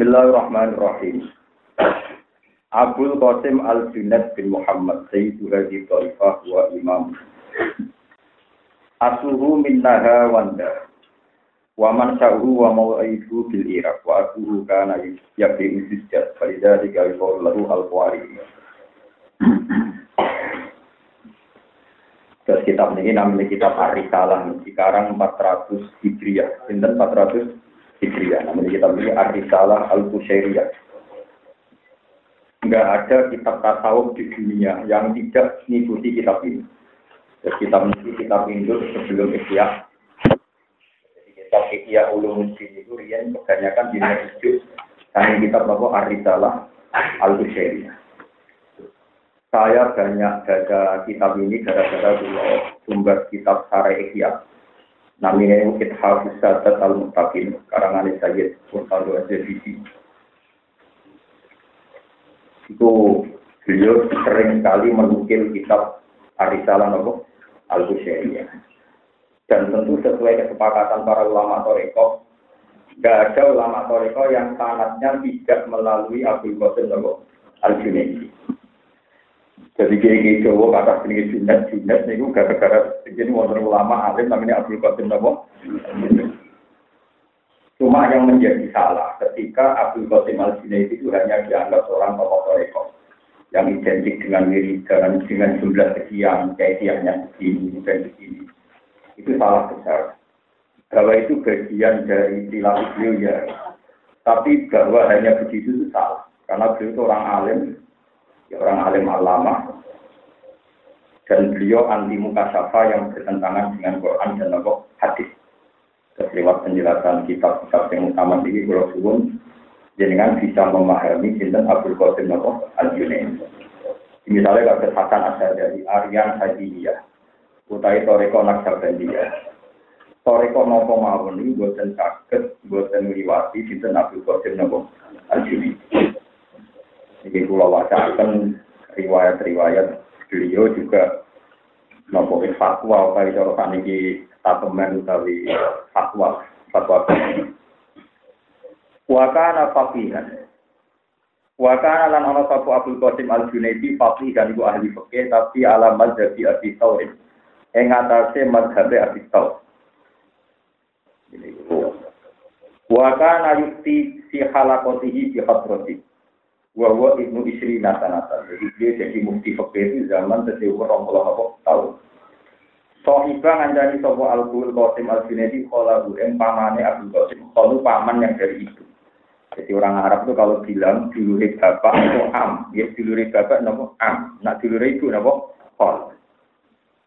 Bismillahirrahmanirrahim. Abdul Qasim Al-Junaid bin Muhammad Sayyidu Hadi Taifah wa Imam. Asuhu minnaha wanda. Wa man sya'uhu wa mawaidu bil Iraq. Wa asuhu kana yabi usisjad Farida tiga lahu al-Qawari Terus kitab ini namanya kitab Arisalah Sekarang 400 Hijriah. Sinten 400 Hijriah Namanya kitab ini Arisalah Al-Qusairiyah nggak ada kitab tasawuf di dunia yang tidak mengikuti kitab ini. Jadi kitab ini kitab Hindu sebelum Ikhya. Jadi kitab Ikhya Ulumuddin itu rian kebanyakan di hidup karena kitab apa Arisalah al -Bushairiyah. Saya banyak baca kitab ini gara-gara dulu sumber kitab Sare Ikhya. Namanya Ithaf Sadat Al-Mustaqim, karangan Sayyid Sultan Al-Zabidi itu beliau sering sekali menukil kitab Arisalah Nopo al -Husyairiyah. Dan tentu sesuai kesepakatan para ulama Toreko, tidak ada ulama Toreko yang sanatnya tidak melalui Abdul Qasim Nopo al -Junaidi. Jadi kayak Jawa kata sini Junaid, Junaid itu gara-gara jadi wonder ulama alim namanya Abdul Qasim Nopo. Cuma yang menjadi salah ketika Abdul Qasim al itu hanya dianggap seorang tokoh toreko yang identik dengan wiridan, dengan jumlah sekian, kaitannya begini, dan begini. Itu salah besar. Bahwa itu bagian dari perilaku beliau ya. Tapi bahwa hanya begitu itu salah. Karena beliau itu orang alim, ya orang alim alama, dan beliau anti muka syafa yang bertentangan dengan Quran dan hadis lewat penjelasan kitab-kitab yang utama ini kalau suwun jenengan bisa memahami sinten Abdul Qasim Nabi al Junaid. Misalnya kalau Hasan asal dari Aryan Hadiyah, utai Toreko Naksabandiyah. Toreko nopo mawon ini buatan sakit, buatan liwati sinten Abdul Qasim Nabi al Junaid. Ini pulau akan riwayat-riwayat beliau juga nopo fatwa kali cara saniki statement utawi fatwa fatwa. Wa kana faqihan. Wa kana lan ana sapa Abdul Qasim Al Junaidi faqihan iku ahli fikih tapi ala madzhabi Abi Thawr. Ing atase madzhab Abi Thawr. Wa kana yukti si halakotihi bi hadrati wa wa ibnu isri nasanata jadi dia jadi mufti fikih zaman tersebut orang puluh tahun Sohiba ngandani sopo al-Qul Qasim al-Junaidi kholahu yang pamane Abdul Qasim. Khalu paman yang dari itu. Jadi orang Arab itu kalau bilang dulure bapak itu am, ya dulure bapak nopo am, nak dulure ibu nopo khol.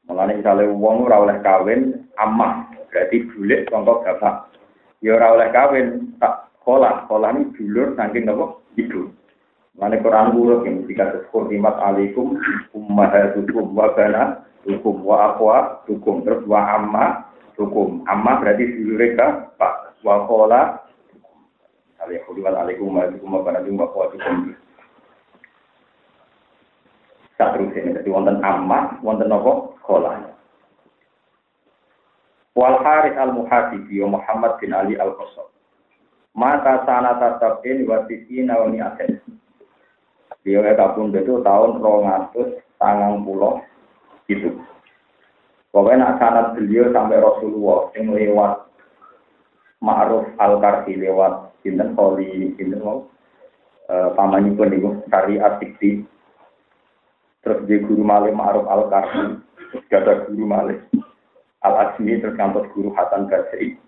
Mulane misalnya wong ora oleh kawin amah, berarti bulik sangka bapak. Ya ora oleh kawin tak kholah, kholah ini dulur saking nopo ibu. Mulane Quran buruk yang jika terus alaikum ummahatukum wa banat hukum wa akwa hukum terus wa amma hukum amma berarti mereka pak wa kola Alaikum alaikum wa barakatuh wa hukum tak terus ini jadi wonten amma wonten nopo kola Wal Harith al Muhasibi Muhammad bin Ali al Qasab mata sana tatabin wa tisina wa mi'atin Dia kabun itu tahun 200 sangang pulau itu. Pokoknya nak sanat beliau sampai Rasulullah yang lewat Ma'ruf Al-Karsi lewat Sinten Koli Sinten mau e, pamannya pun itu syariat dikti terus dia guru malih Ma'ruf Al-Karsi terus ada guru malih Al-Azmi terus guru Hasan Basri.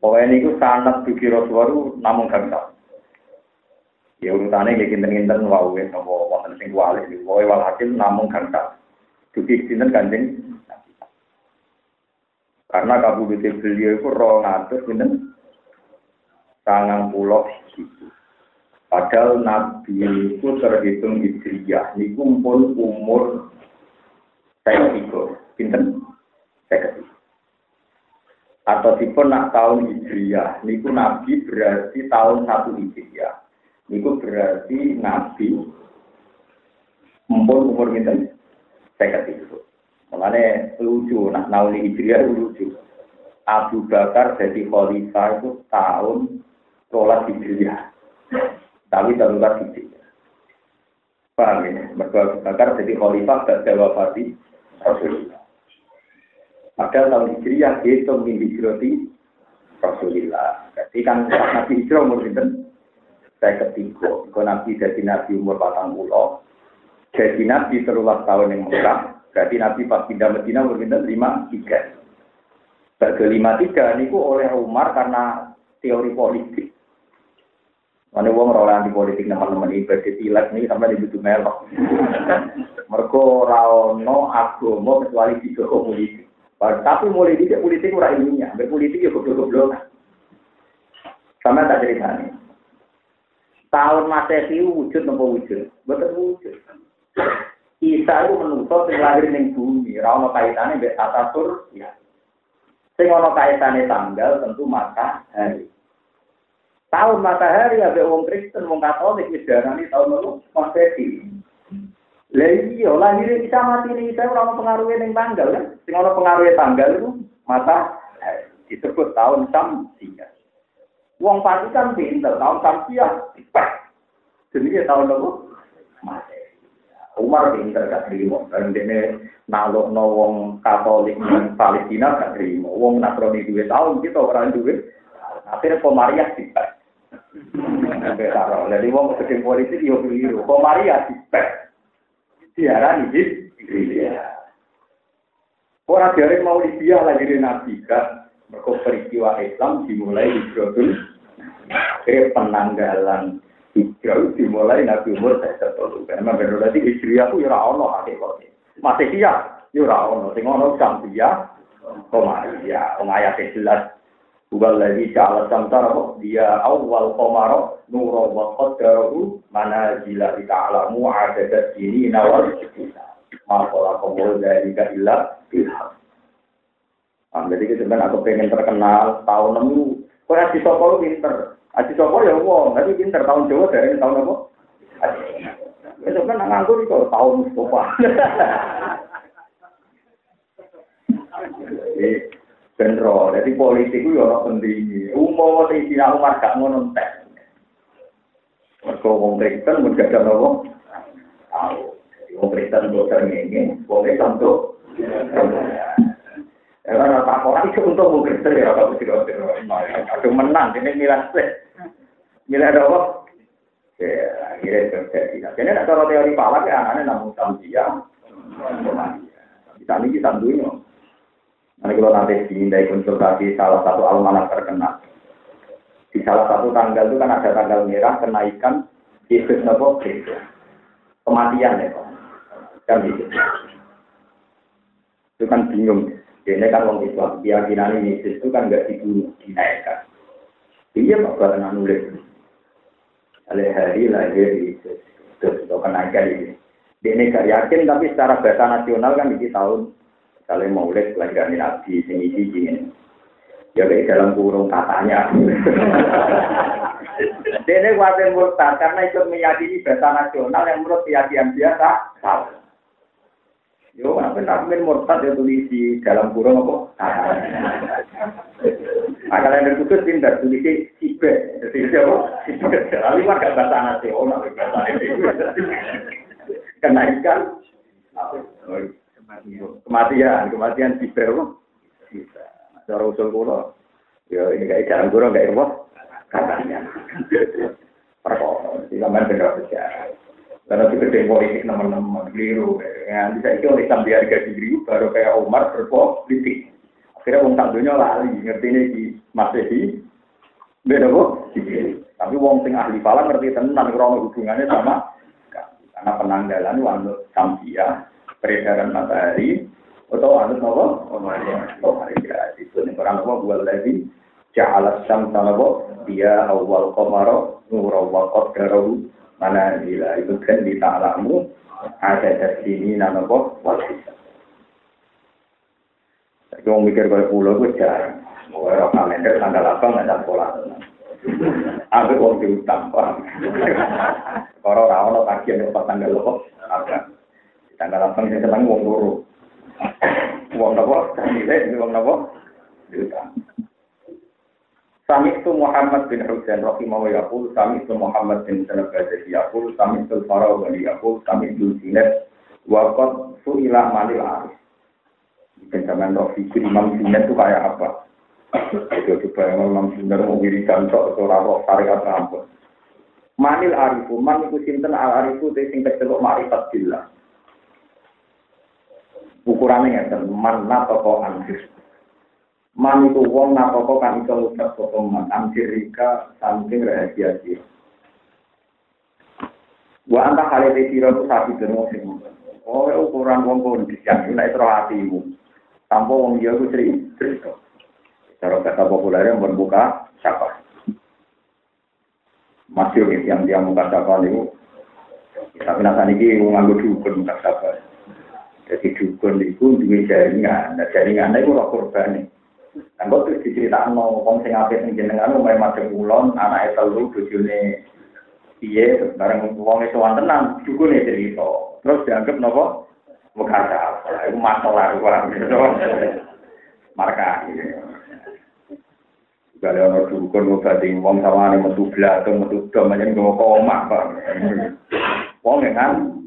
Pokoknya itu sanat dugi Rasulullah namun gangsal ya urutannya kayak kinten-kinten wau ya sama wonten sing wali pokoknya walhasil namun gangsal Dugi sinten kanjeng Karena kabudute beliau itu roh ngatur sinten sangang pulau Padahal Nabi itu terhitung hijriyah. Ini kumpul umur saya tiga. Pinten? Saya Atau tipe nak tahun hijriyah. Niku Nabi berarti tahun satu hijriyah. Niku berarti Nabi umur umur pinten? saya itu. Makanya lucu, nah nauli hijriah lucu. Abu Bakar jadi khalifah itu tahun sholat hijriah. Tapi darurat itu. Paham ya? Mereka Abu Bakar jadi khalifah dan Fati Rasulullah. Padahal tahun Hijriah itu menghijrati Rasulullah. Jadi kan Nabi Hijrah umur itu saya ketiga. Kalau Nabi jadi Nabi umur patang pulau, jadi Nabi terulang tahun yang murah, berarti Nabi pas pindah Medina umur lima tiga. Bagi lima tiga ini oleh Umar karena teori politik. Mana wong ora anti politik teman-teman ini berarti tilak ini sampai dibutuh melok. Mereka rawono agama kecuali di politik. Tapi mulai di politik ora ilmiah, berpolitik ya goblok-goblok. Sama tak cerita nih. Tahun Masehi wujud nopo wujud, betul wujud. Isa itu menuntut yang lahir ning bumi, ra ono kaitane sur, ya. Sing ono kaitane tanggal tentu matahari. Tahun matahari ada wong Kristen, wong Katolik wis darani tahun lalu Masehi. Lah iya, lahir bisa mati nih, saya orang pengaruh ning tanggal kan. Sing ono pengaruh tanggal itu mata disebut tahun Samsia. Wong Vatikan pinter, tahun Samsia Jadi tahun apa? Masehi. Umar pinter gak terima. Dan ini naluk no wong Katolik dan Palestina gak terima. Wong Nasrani dua tahun kita orang dua. Akhirnya Komariah tidak. Jadi wong gede politik yo keliru. Komariah tidak. Siaran ini Orang dari mau dia lagi Nabi kan. Mereka peristiwa Islam dimulai di Brodul. Akhirnya penanggalan hijrah dimulai Nabi umur saya satu. Karena benar berarti istri aku ya ono hakikatnya. Masih dia ya ono. Sing ono dia. Komaria. Wong ayat jelas Bukan lagi ja'ala samsara dia awal komaro nuro wa qaddarahu mana jila ta'alamu adadat ini nawal kita. Makola komol dari ilah bilham. Nah, jadi sebenarnya aku pengen terkenal tahun nemu. Kok Aji Sopo pinter. Aji Sopo ya wong, tapi pinter tahun Jawa dari tahun apa? Itu kan nganggur itu tahun Mustafa. benro. Jadi politik itu ya orang penting. Umum waktu itu Umar gak ngono tek. Mereka wong Kristen mun gak ada apa? Tahu. Wong Kristen wong Islam tuh. Ya kan tak orang itu untuk wong Kristen ya kalau tidak Aduh menang ini milah sih. Milah ada apa? Ya, akhirnya terjadi. Jadi nak kalau teori palak ya anaknya namun samsia. Kita ini kita dunia. Nanti kalau nanti dimintai konsultasi salah satu almanak terkenal. Di salah satu tanggal itu kan ada tanggal merah kenaikan Yesus Nopo Kematian ya. Kan gitu. Itu kan bingung. Ini kan orang Islam, keyakinan ini Yesus itu kan nggak dibunuh, dinaikkan. Iya Pak, karena nulis. Oleh hari lahir Yesus. Terus itu kenaikan ini. Dia ini gak yakin, tapi secara bahasa nasional kan di tahun kalau mau lihat pelajaran Nabi ini, ya kayak dalam kurung katanya. Dia wajar murtad karena ikut meyakini bahasa nasional yang menurut keyakinan biasa salah. Yo, apa nak murtad ya tulis di dalam kurung apa? Kalau yang khusus pintar tulis di sibe, jadi siapa? Sibe. Tapi mah gak bahasa nasional, bahasa itu. Kenaikan. Kematian, kematian siber bisa. Cara usul kulo, ya ini kayak jalan kulo kayak apa? Katanya. Perkara, zaman benar sejarah. Karena itu gede politik teman-teman, keliru. Ya, bisa itu oleh sambil harga diri, baru kayak Umar berpolitik. Akhirnya wong tak dunia lali, ngerti ini di Masehi, beda kok. Tapi wong sing ahli falak ngerti tenan, kurang hubungannya sama. Karena penanggalan wanut Samsia, peredaran matahari atau anut nopo Komariah itu nih orang nopo buat lagi ja'ala syamsa nopo dia awal komaro nuro wa qaddarahu mana gila itu kan di ta'lamu ada dari sini nopo wal hisab Tapi mau mikir pada pulau gue jarang. Mau orang kalender tanggal apa nggak ada sekolah. Aku mau diutang, paham. Kalau rawon pagi ada tanggal apa? Tanggal delapan saya senang uang loro. Uang nopo, nilai wong nopo, diutang. Sami itu Muhammad bin Husain rahimahullah yaqul, sami itu Muhammad bin Sanad Ghazali yaqul, sami itu Farawali yaqul, sami itu Sinet wa qad su'ila manil arif. Zaman roh fikir Imam Sinet itu kayak apa? Itu coba yang Imam Sinet mau wiridan sok seorang roh syariat rampun. Manil arifu, man iku sinten al arifu te sing kecelok marifat billah. Ukurannya ya, man natoko anjir. Man itu wong natoko kan iso ngucap sapa man anjirika saking rahasia dia. Wa anta kali sira ku sapi dene sing Oh, ukuran wong kon dijak nek ro hatimu. Tanpa wong dia ku cerita. Cara kata populer yang berbuka siapa? masih yang dia muka sapa niku tapi nasa niki nganggo dukun muka sapa jadi dukun itu duwe jaringan nah jaringan itu roh korban Nah, kok terus diceritakno wong sing apik ning jenengan omahe madhep kulon, anake telu bojone piye bareng wong itu tenan dukune cerita. Terus dianggap napa? Muka sapa. Iku masalah wae. Marka. Gale ono dukun ngobati wong sawane metu blatung metu dom aja nggo koma, Pak. Wong kan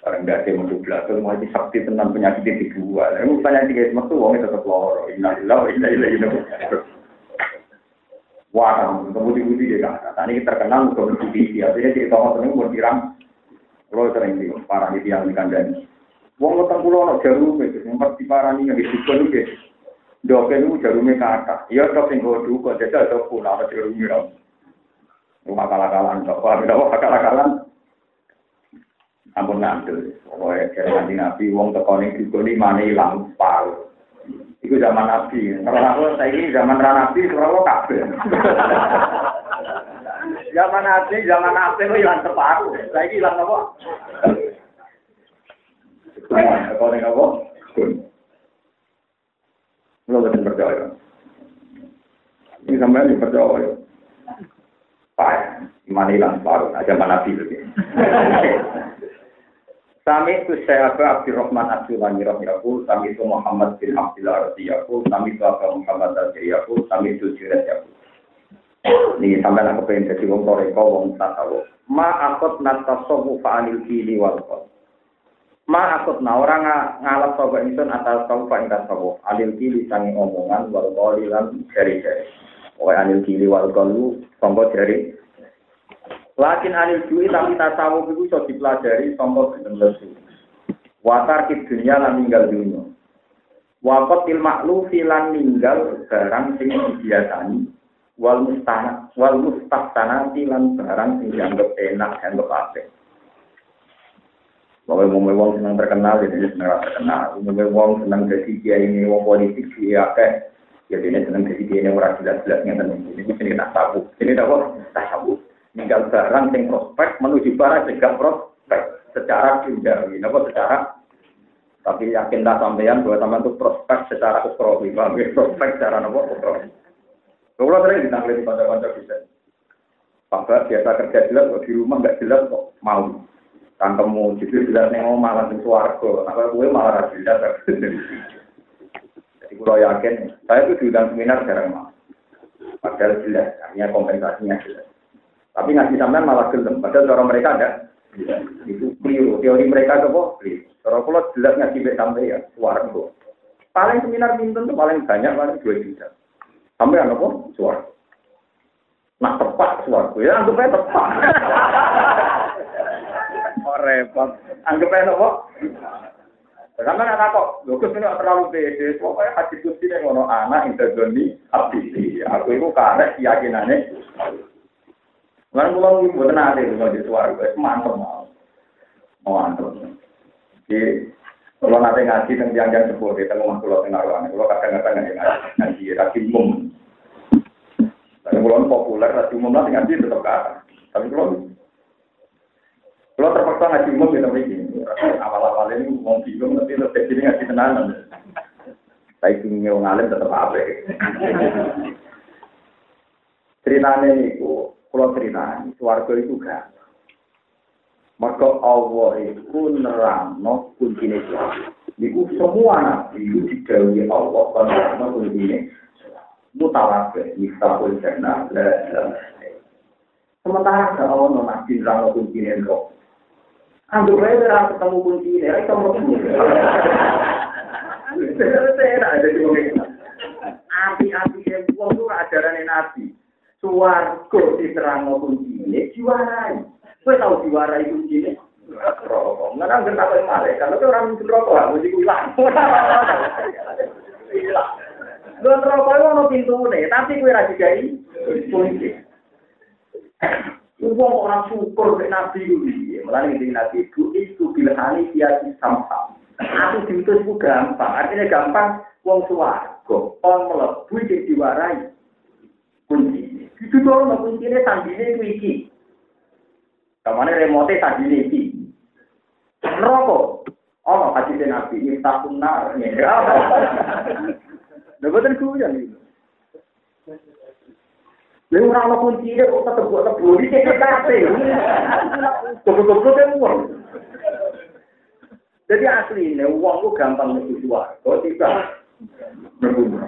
Orang gak ada metu blatung mau sakti tenan penyakit di dua. Lalu penyakit guys metu wong tetep loro. Innalillahi wa inna ilaihi raji'un. Wah, kemudian-kemudian dia kan. Nah, ini terkenal ke TV. Artinya cerita ngotot ini mau dirang. Kalau sering di para di yang dikandani. Wong ngutang pulau no jarum itu. Yang pasti parah nih yang disebut itu. Doke itu jarume kata. Iya dok sing go duka jajal dok pun ana jarume ora. Rumah kalah-kalan dok. Wah, kita kalah-kalan. ampun ngandel. Pokoknya dari nanti Nabi, wong teko ini juga ini mana hilang pal. Zaman Nabi. Kalau aku saya zaman Rana Nabi, karena aku. Zaman Nabi, zaman Nabi itu hilang terpaku. Saiki ini hilang apa? Teko ini apa? Lo gak percaya. Ini sampean ini percaya. Pak, mana ilang separuh? Ada mana Nabi lagi? Sami itu saya Abu Abdurrahman Abdulani Rahimahul, Sami itu Muhammad bin Abdullah Radiyahul, Sami itu Abu Muhammad Radiyahul, Sami itu Jirat Yahul. Ini sampai nak kepengen jadi wong toreko, wong tasawu. Ma akut natasowu fa'anil kini wal Ma akut na orang ngalap soba insun atas sobu fa'in tasawu. Alil kili sangi omongan wal lan jari-jari. Pokoknya anil kili wal kolu, songko jari Lakin anil duwi tapi tasawuf itu iso dipelajari sangka beneng lesu. Watar kid dunia lan ninggal dunia. Wakot til maklufi lan ninggal barang sing dibiasani. Wal mustana wal mustahsanati lan barang sing dianggap enak dianggap apik. Bahwa mau wong senang terkenal jadi senang terkenal. Mau wong senang jadi dia ini wong politik dia akeh. Ya dia senang jadi dia ini orang jelas-jelas ngeten ini. Ini tasawuf. Ini apa? Tasawuf tinggal barang yang prospek menuju barang juga prospek secara duniawi, apa secara tapi yakin tak sampean bahwa teman itu prospek secara ukrowi, paham ya? prospek secara nopo ukrowi. Kalau sering ditanggung di kantor-kantor bisa. Pak biasa kerja jelas, kok di rumah nggak jelas kok mau. Tangkemu jadi jelas nih mau malah di suarga, apa gue malah jelas. Jadi kalau yakin, saya itu diundang seminar jarang mau. Padahal jelas, artinya kompensasinya jelas. Tapi ngaji sampean malah gelem. Padahal cara mereka ada. Itu keliru. Teori mereka itu kok keliru. Cara kalau jelas ngaji sampai ya, suara itu. Paling seminar minten itu paling banyak, paling dua juta. Sampai apa? Suara. Nah tepat suara. Ya anggap aja tepat. oh repot. Anggap aja apa? Karena anak kok, Lukas ini terlalu pede, pokoknya hati kusti yang ngono anak interdoni abdi. Aku itu karena keyakinannya Lan kula nggih mboten ate kula di swarga, mantep mau. Mau mantep. Jadi kalau nanti ngaji tentang tiang-tiang sepuh di tengah kula tengah ruangan, kalau kadang-kadang ngaji ngaji ngaji umum. Tapi kalau populer ngaji umum nanti ngaji tetap kata. Tapi kalau kalau terpaksa ngaji umum kita begini, awal-awal ini mau bingung nanti lebih ini ngaji tenanan. Saya ingin ngalim tetap apa? Ceritanya itu kalau cerita, suarga itu gak. Maka Allah itu nerangno kuncinya suarga. Itu semua nabi itu digawi Allah karena kuncinya mutawatir, misalnya jannah, Sementara ada Allah no nabi nerang kunci ini kok. Anggap aja ketemu kunci ini, itu mau kunci. Saya ada di Api-api yang buang itu ajaran nabi. Suwargo diterang kunci ini, diwarai. Kau tahu diwarai kunci ini? Rokok. Nggak tahu yang mana. Kalau orang mungkin rokok, mesti hilang. Hilang. Lu rokok itu pintu nih, tapi kue rajin gay kunci. Wong orang syukur ke Nabi itu, malah ini Nabi itu itu dia sama. Aku diutus itu gampang, artinya gampang. Wong suwargo, on melebu jadi diwarai kunci. Itu tuh mau kunci ini tadi ini kunci. Kamarnya remote tadi iki. Rokok. Oh, mau kasih ke nabi ini takut nar. Ya, dapat dari kuya nih. Lalu orang mau kunci ini kok tetap buat tebu di kita kafe. Tepuk-tepuk dia mual. Jadi asli ini uang lu gampang mencuci uang. Kalau tidak, berbunuh.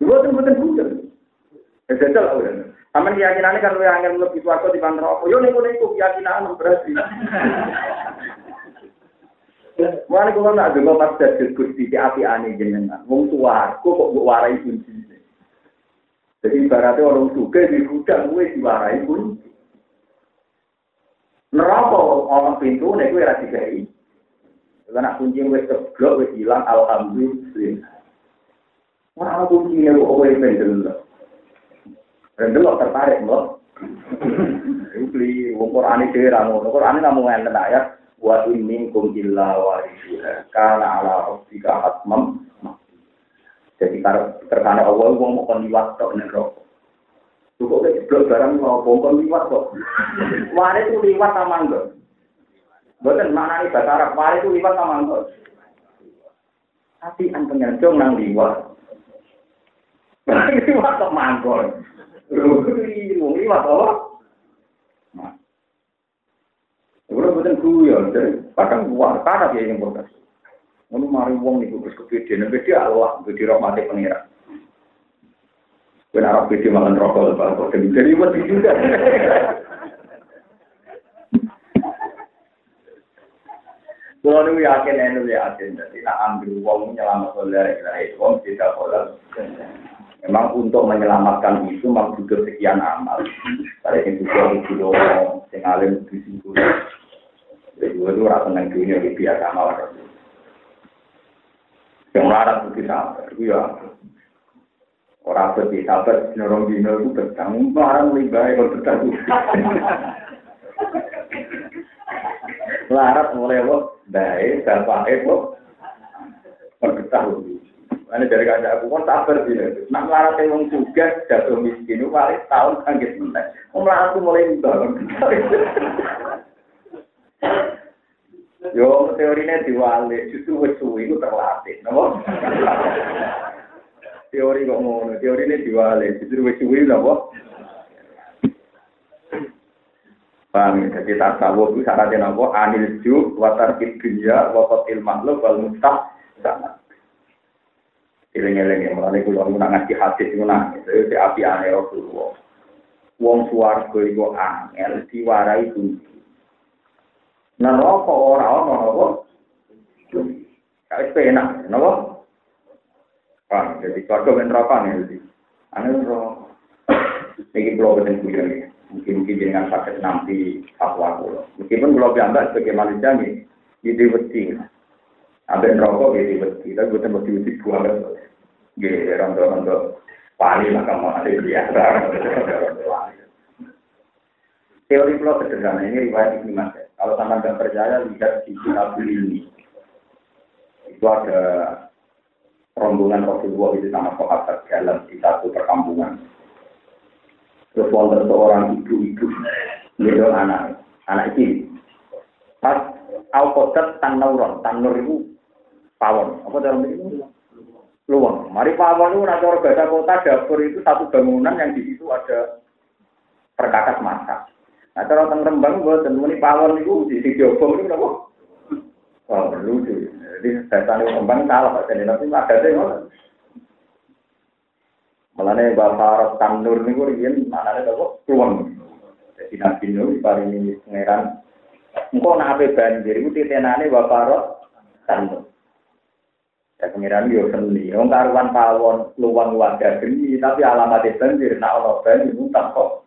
Dua betul betul Ya jajal lah udah. Taman keyakinannya kan lu yang lebih suarco di bandar apa? Yo nih nih keyakinan berarti. Mulane kula nak donga pas dadi Gusti di api ane jenengan. Wong tuaku kok mbok warai kunci. Jadi ibaratnya orang suka di gudang gue diwarai kunci. Neraka orang pintu nek kowe ra digawe. Karena kunci wis keblok wis hilang alhamdulillah. Ora kunci nek kowe pendel. Pendel tertarik mbok. Iku beli wong Quran iki ra ngono. Quran namung ngenten ayat wa in minkum illa warisuha kana ala rabbika hatmam jadi karena terkana Allah wong kon liwat tok nek rokok Cukup ke jeblok barang mau bongkon liwat kok. Mari itu liwat sama enggak? Bukan mana nih bahasa Arab, mari itu liwat sama enggak? Tapi an pengerjong nang liwat. Liwat kok mangkon. Wong liwat apa? Udah bukan guyon, jadi kadang kuat, karena dia yang protes. Ini mari wong itu terus kebedean, beda Allah, beda rahmati pengira. Gue narap beda makan rokok, lepas jadi mati juga. Kalau nu yakin, nu yakin, jadi nak ambil uang menyelamat oleh ilahi, uang tidak boleh. Memang untuk menyelamatkan itu memang butuh sekian amal. Ada yang butuh itu yang alim di situ. Jadi gue tuh rasa seneng dunia di biasa malah. Yang melarat itu sabar, ya. Orang seperti sabar, norong dino itu bertanggung, marah lebih baik kalau bertanggung. Larat mulai lo, baik, bapak itu, bertanggung. Ini dari kaca aku kan sabar sih. Nak melarat yang juga jatuh miskin itu paling tahun kaget mentek. Melarat mulai bangun. Yo teorinya diwali, justru suwi itu terlatih, napa? Teori kok ngono, teorinya diwali, justru wis suwi napa? Paham ya, jadi tasawuf itu syaratnya napa? Anil ju, watar dunya, wakotil makhluk, wal mustah, sama. Iling-iling ya, mulai kulo nak ngasih hadis itu itu api aneh Rasulullah. Wong suwargo itu angel, diwarai kunci. Neraka ora ana apa? Kawis penak, napa? Pak, jadi keluarga ben neraka nih jadi. Ane ro. Iki kula boten kuyon ya. Mungkin-mungkin dengan sakit nanti fatwa kula. Meskipun kula piambak sebagai manusia nih, ide wedi. Ambek neraka ide wedi, tapi boten wedi wedi buang. Nggih, rondo-rondo pali lah kamu ada biasa. Teori pulau sederhana ini riwayat Ibnu Mas'ud. Kalau sama nggak percaya lihat di kitab ini. Itu ada rombongan Rasulullah itu sama sahabat jalan di satu perkampungan. Terus wonten seorang ibu-ibu itu anak anak ini. Pas Al-Qadar Tanauron, Tanur itu pawon. Apa dalam ini? luang. Mari pawon itu nanti bahasa kota dapur itu satu bangunan yang di situ ada perkakas masak. Nah, cara teng Rembang gue temui pawon itu di sisi obong itu apa? Oh, lucu. Jadi tanya Rembang salah, Pak. Jadi deh, Malahnya Bapak Tanur ini gue rian mana ada kok keluar. Jadi Nabi Nuh ini pangeran. Engkau nak apa banjir itu titenane Bapak Tanur. Ya pangeran yo seni. Wong karuan pawon luwang wadah geni tapi alamat banjir nak ono banjir utang kok.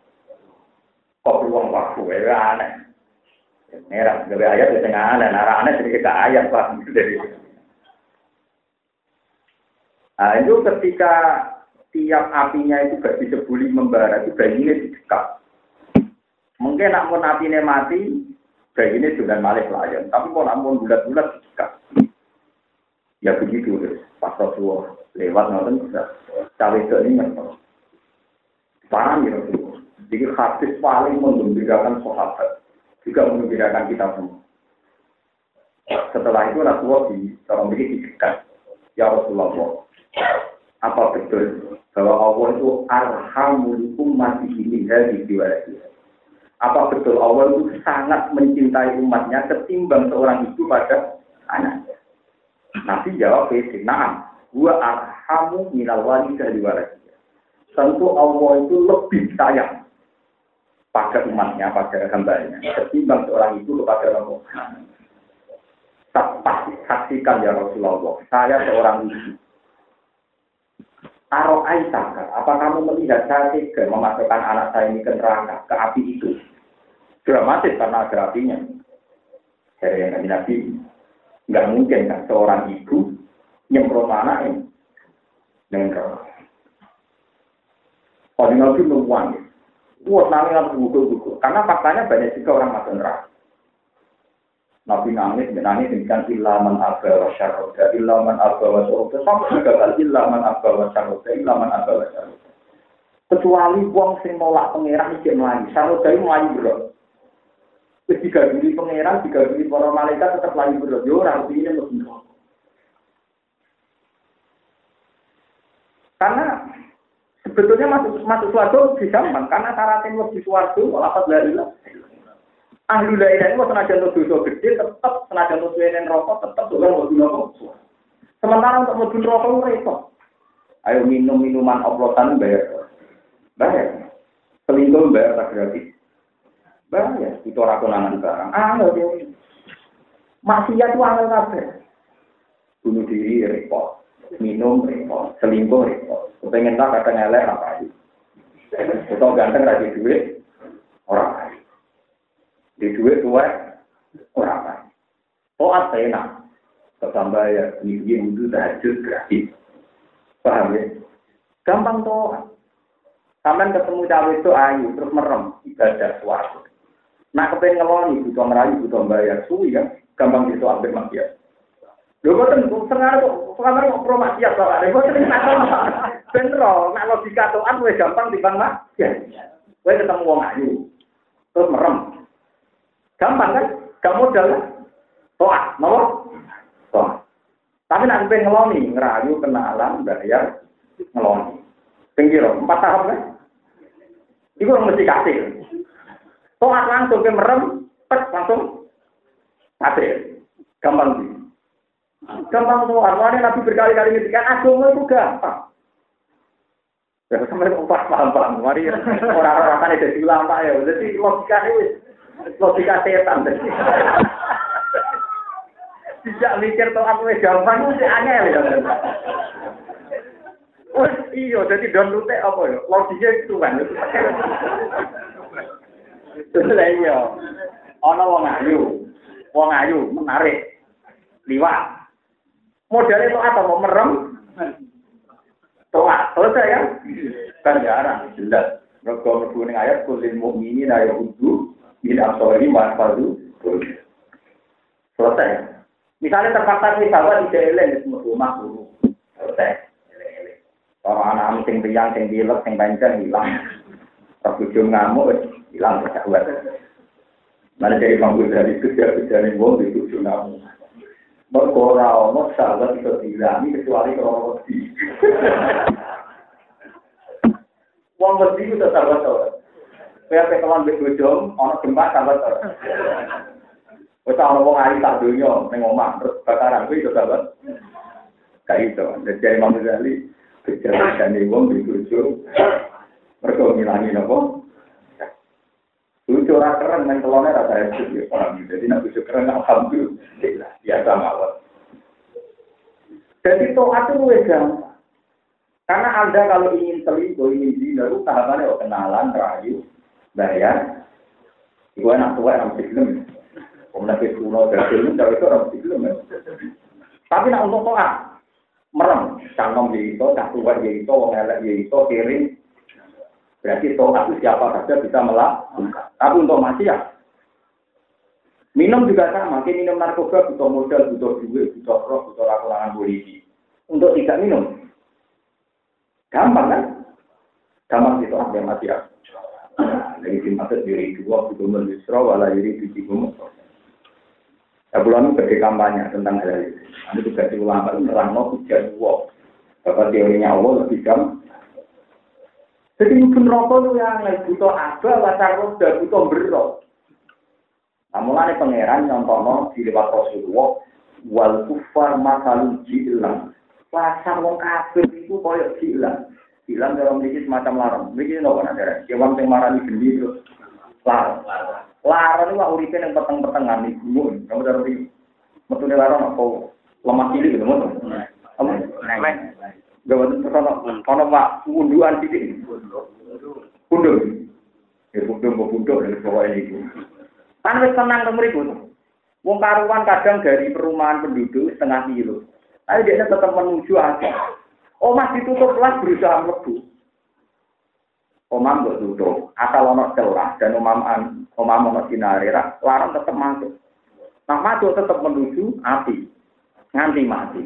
Kok luang waktu ya aneh. Merah, gawe ayat di tengah aneh, nara aneh sedikit ayat pak. Nah itu ketika tiap apinya itu gak disebuli membara itu bayinya didekat. Mungkin nak mau apinya mati, bayinya sudah malih layan. Tapi kalau namun bulat-bulat didekat. Ya begitu, pas Rasulullah lewat nonton cawe itu ini ngerti. Paham ya Rasulullah. Jadi hadis paling mengembirakan sahabat, juga mengembirakan kita semua. Setelah itu Rasulullah di orang begini didekat. Ya Rasulullah, apa betul bahwa Allah itu arhamul umat ini dari diwasi? Apa betul Allah itu sangat mencintai umatnya ketimbang seorang ibu pada anaknya? Nabi jawab, nah, gua arhamu minal wali dari Tentu Allah itu lebih sayang pada umatnya, pada hambanya, ketimbang seorang ibu kepada orang Pasti saksikan ya Rasulullah, saya seorang ibu Aro Aisyah, apa kamu melihat saya tega memasukkan anak saya ini ke neraka, ke api itu? Dramatis karena ada apinya. Dari yang Nabi, nggak mungkin kan seorang ibu nyemprot anak ini dengan neraka. Kalau Nabi memuang, Wah, nangis buku-buku. Karena faktanya banyak juga orang masuk neraka. Nabi nangis, nangis dengan ilaman abba wa syarroda, ilaman abba wa syarroda, sampai juga kali ilaman abba wa syarroda, ilaman abba wa syarroda. Kecuali wong sing nolak pangeran iki melayu, syarroda itu melayu bro. Terus jika diri pangeran, jika diri para malaikat tetap bro. Yo orang ini lebih Karena sebetulnya masuk masuk suatu bisa karena syaratnya lebih suatu, walaupun dari ahli la ilaha illallah senajan untuk dosa gede tetap senajan untuk suwenen rokok tetap dolan mau rokok. Sementara untuk mau rokok repot. Ayo minum minuman oplosan bayar. Bayar. Selingkuh bayar tak gratis. Bayar. Itu orang konangan barang. Ah, dia. Maksiat itu angel kabeh. Bunuh diri repot. Minum repot. Selingkuh repot. Kepengen tak kadang elek apa aja. Atau ganteng lagi duit. Orang lain. Di duit tua orang lain. Toat enak. Ketambah ya, ini wudhu tahajud gratis. Paham ya? Gampang toat. Sampai ketemu cawe itu ayu, terus merem, ibadah. Kepengen ngeloni, butuh merayu, butuh bayar, suwi kan? Gampang gitu ambil maksiat. Lho boten sengaja kok sekarang kok pro maksiat kok ada boten ben ro nek logika toan wis gampang timbang maksiat. Kowe ketemu wong ayu terus merem. Gampang kan? Gak modal kan? Toat, mau? Tapi nanti pengen ngeloni, ngerayu, kenalan, bayar, ngeloni. Pinggir, empat tahap kan? Itu yang mesti kasih. Toat langsung ke merem, pet langsung mati. Gampang sih. Gampang tuh, arwahnya Nabi berkali-kali ngedikan agama itu gampang. Ya, sampai empat paham-paham. Mari orang-orang kan jadi ulama ya. Jadi logikanya logika setan. Tidak mikir tuh aku gampang itu angel ya. Oh iya, jadi lute apa ya? Logiknya itu kan. Lah iya. Ana wong ayu. Wong ayu menarik. Liwat. Modelnya itu apa? Mau merem? Toat. Selesai kan? Kan jarang. Jelas. Mereka mereka ayat kulil mu'minin ayat hudu Min asori mahfadu Selesai. Misalnya terpaksa misalnya tidak eleng di semua rumah dulu. Selesai. Kalau anak sing tiang, sing dilek, sing panjang hilang. Pas ujung ngamuk, hilang kesahuan. Mana dari bangku dari kerja kerja wong di ujung ngamuk. Berkora ono sahabat dihilangi kecuali kalau wedi. Wong wedi itu sahabat sahabat. Kaya kekelan mbek bojo ana gempa sahabat wong ayu tak donya ning terus bakaran kuwi iso sahabat. Kayak itu. Jadi Imam Ghazali Kejadian wong dibujuk. Mereka ngilangi nopo. Lucu ora keren nang telone rasa itu ya paham. Jadi nak lucu keren alhamdulillah biasa mawon. Jadi toat itu lebih. Karena Anda kalau ingin selingkuh, ingin zina, itu tahapannya oh, kenalan, rayu, bayar. Iku enak tua, enak film. Kemudian ke kuno, dari film, dari itu orang film. Tapi nak untuk toat, merem. Cangkem ya itu, cah tua ya itu, wong elek ya itu, kiring. Berarti toat itu siapa saja bisa melakukan. Tapi untuk ya. minum juga sama. Kita minum narkoba butuh modal, butuh duit, butuh roh, butuh rakulangan polisi. Untuk tidak minum, Gampang kan? Gampang itu mati ya. Jadi dimaksud diri dua itu menyusra wala diri biji gumuk. Ya bulan itu kampanye tentang hal itu. Nanti juga di ulama itu nerang no dua. Bapak teorinya Allah lebih gampang. Jadi mungkin rokok itu yang lagi butuh apa, wasar roda, butuh berok. Nah, mulai pangeran nyontono di lewat Rasulullah, wal kufar masalul jilang. Pasar wong kafir itu koyok hilang. Hilang dalam memiliki semacam larang. Memiliki nopo ada. Kewan yang marani gendi itu larang. Larang itu uripe yang peteng-petengan di gunung. Kamu dari metune larang apa lemah cilik gitu moto. Apa? Gak betul terus ono pak unduan cilik. Punduk. Ya punduk mau punduk dari bawah ini. Kan wis tenang to mriku. Wong karuan kadang dari perumahan penduduk setengah kilo. Tapi dia tetap menuju aja. Omah ditutup lah berusaha mlebu. Omah nggak tutup, asal ono celah dan omah omah ono sinare, larang tetap masuk. Nah masuk tetap menuju api, nganti mati.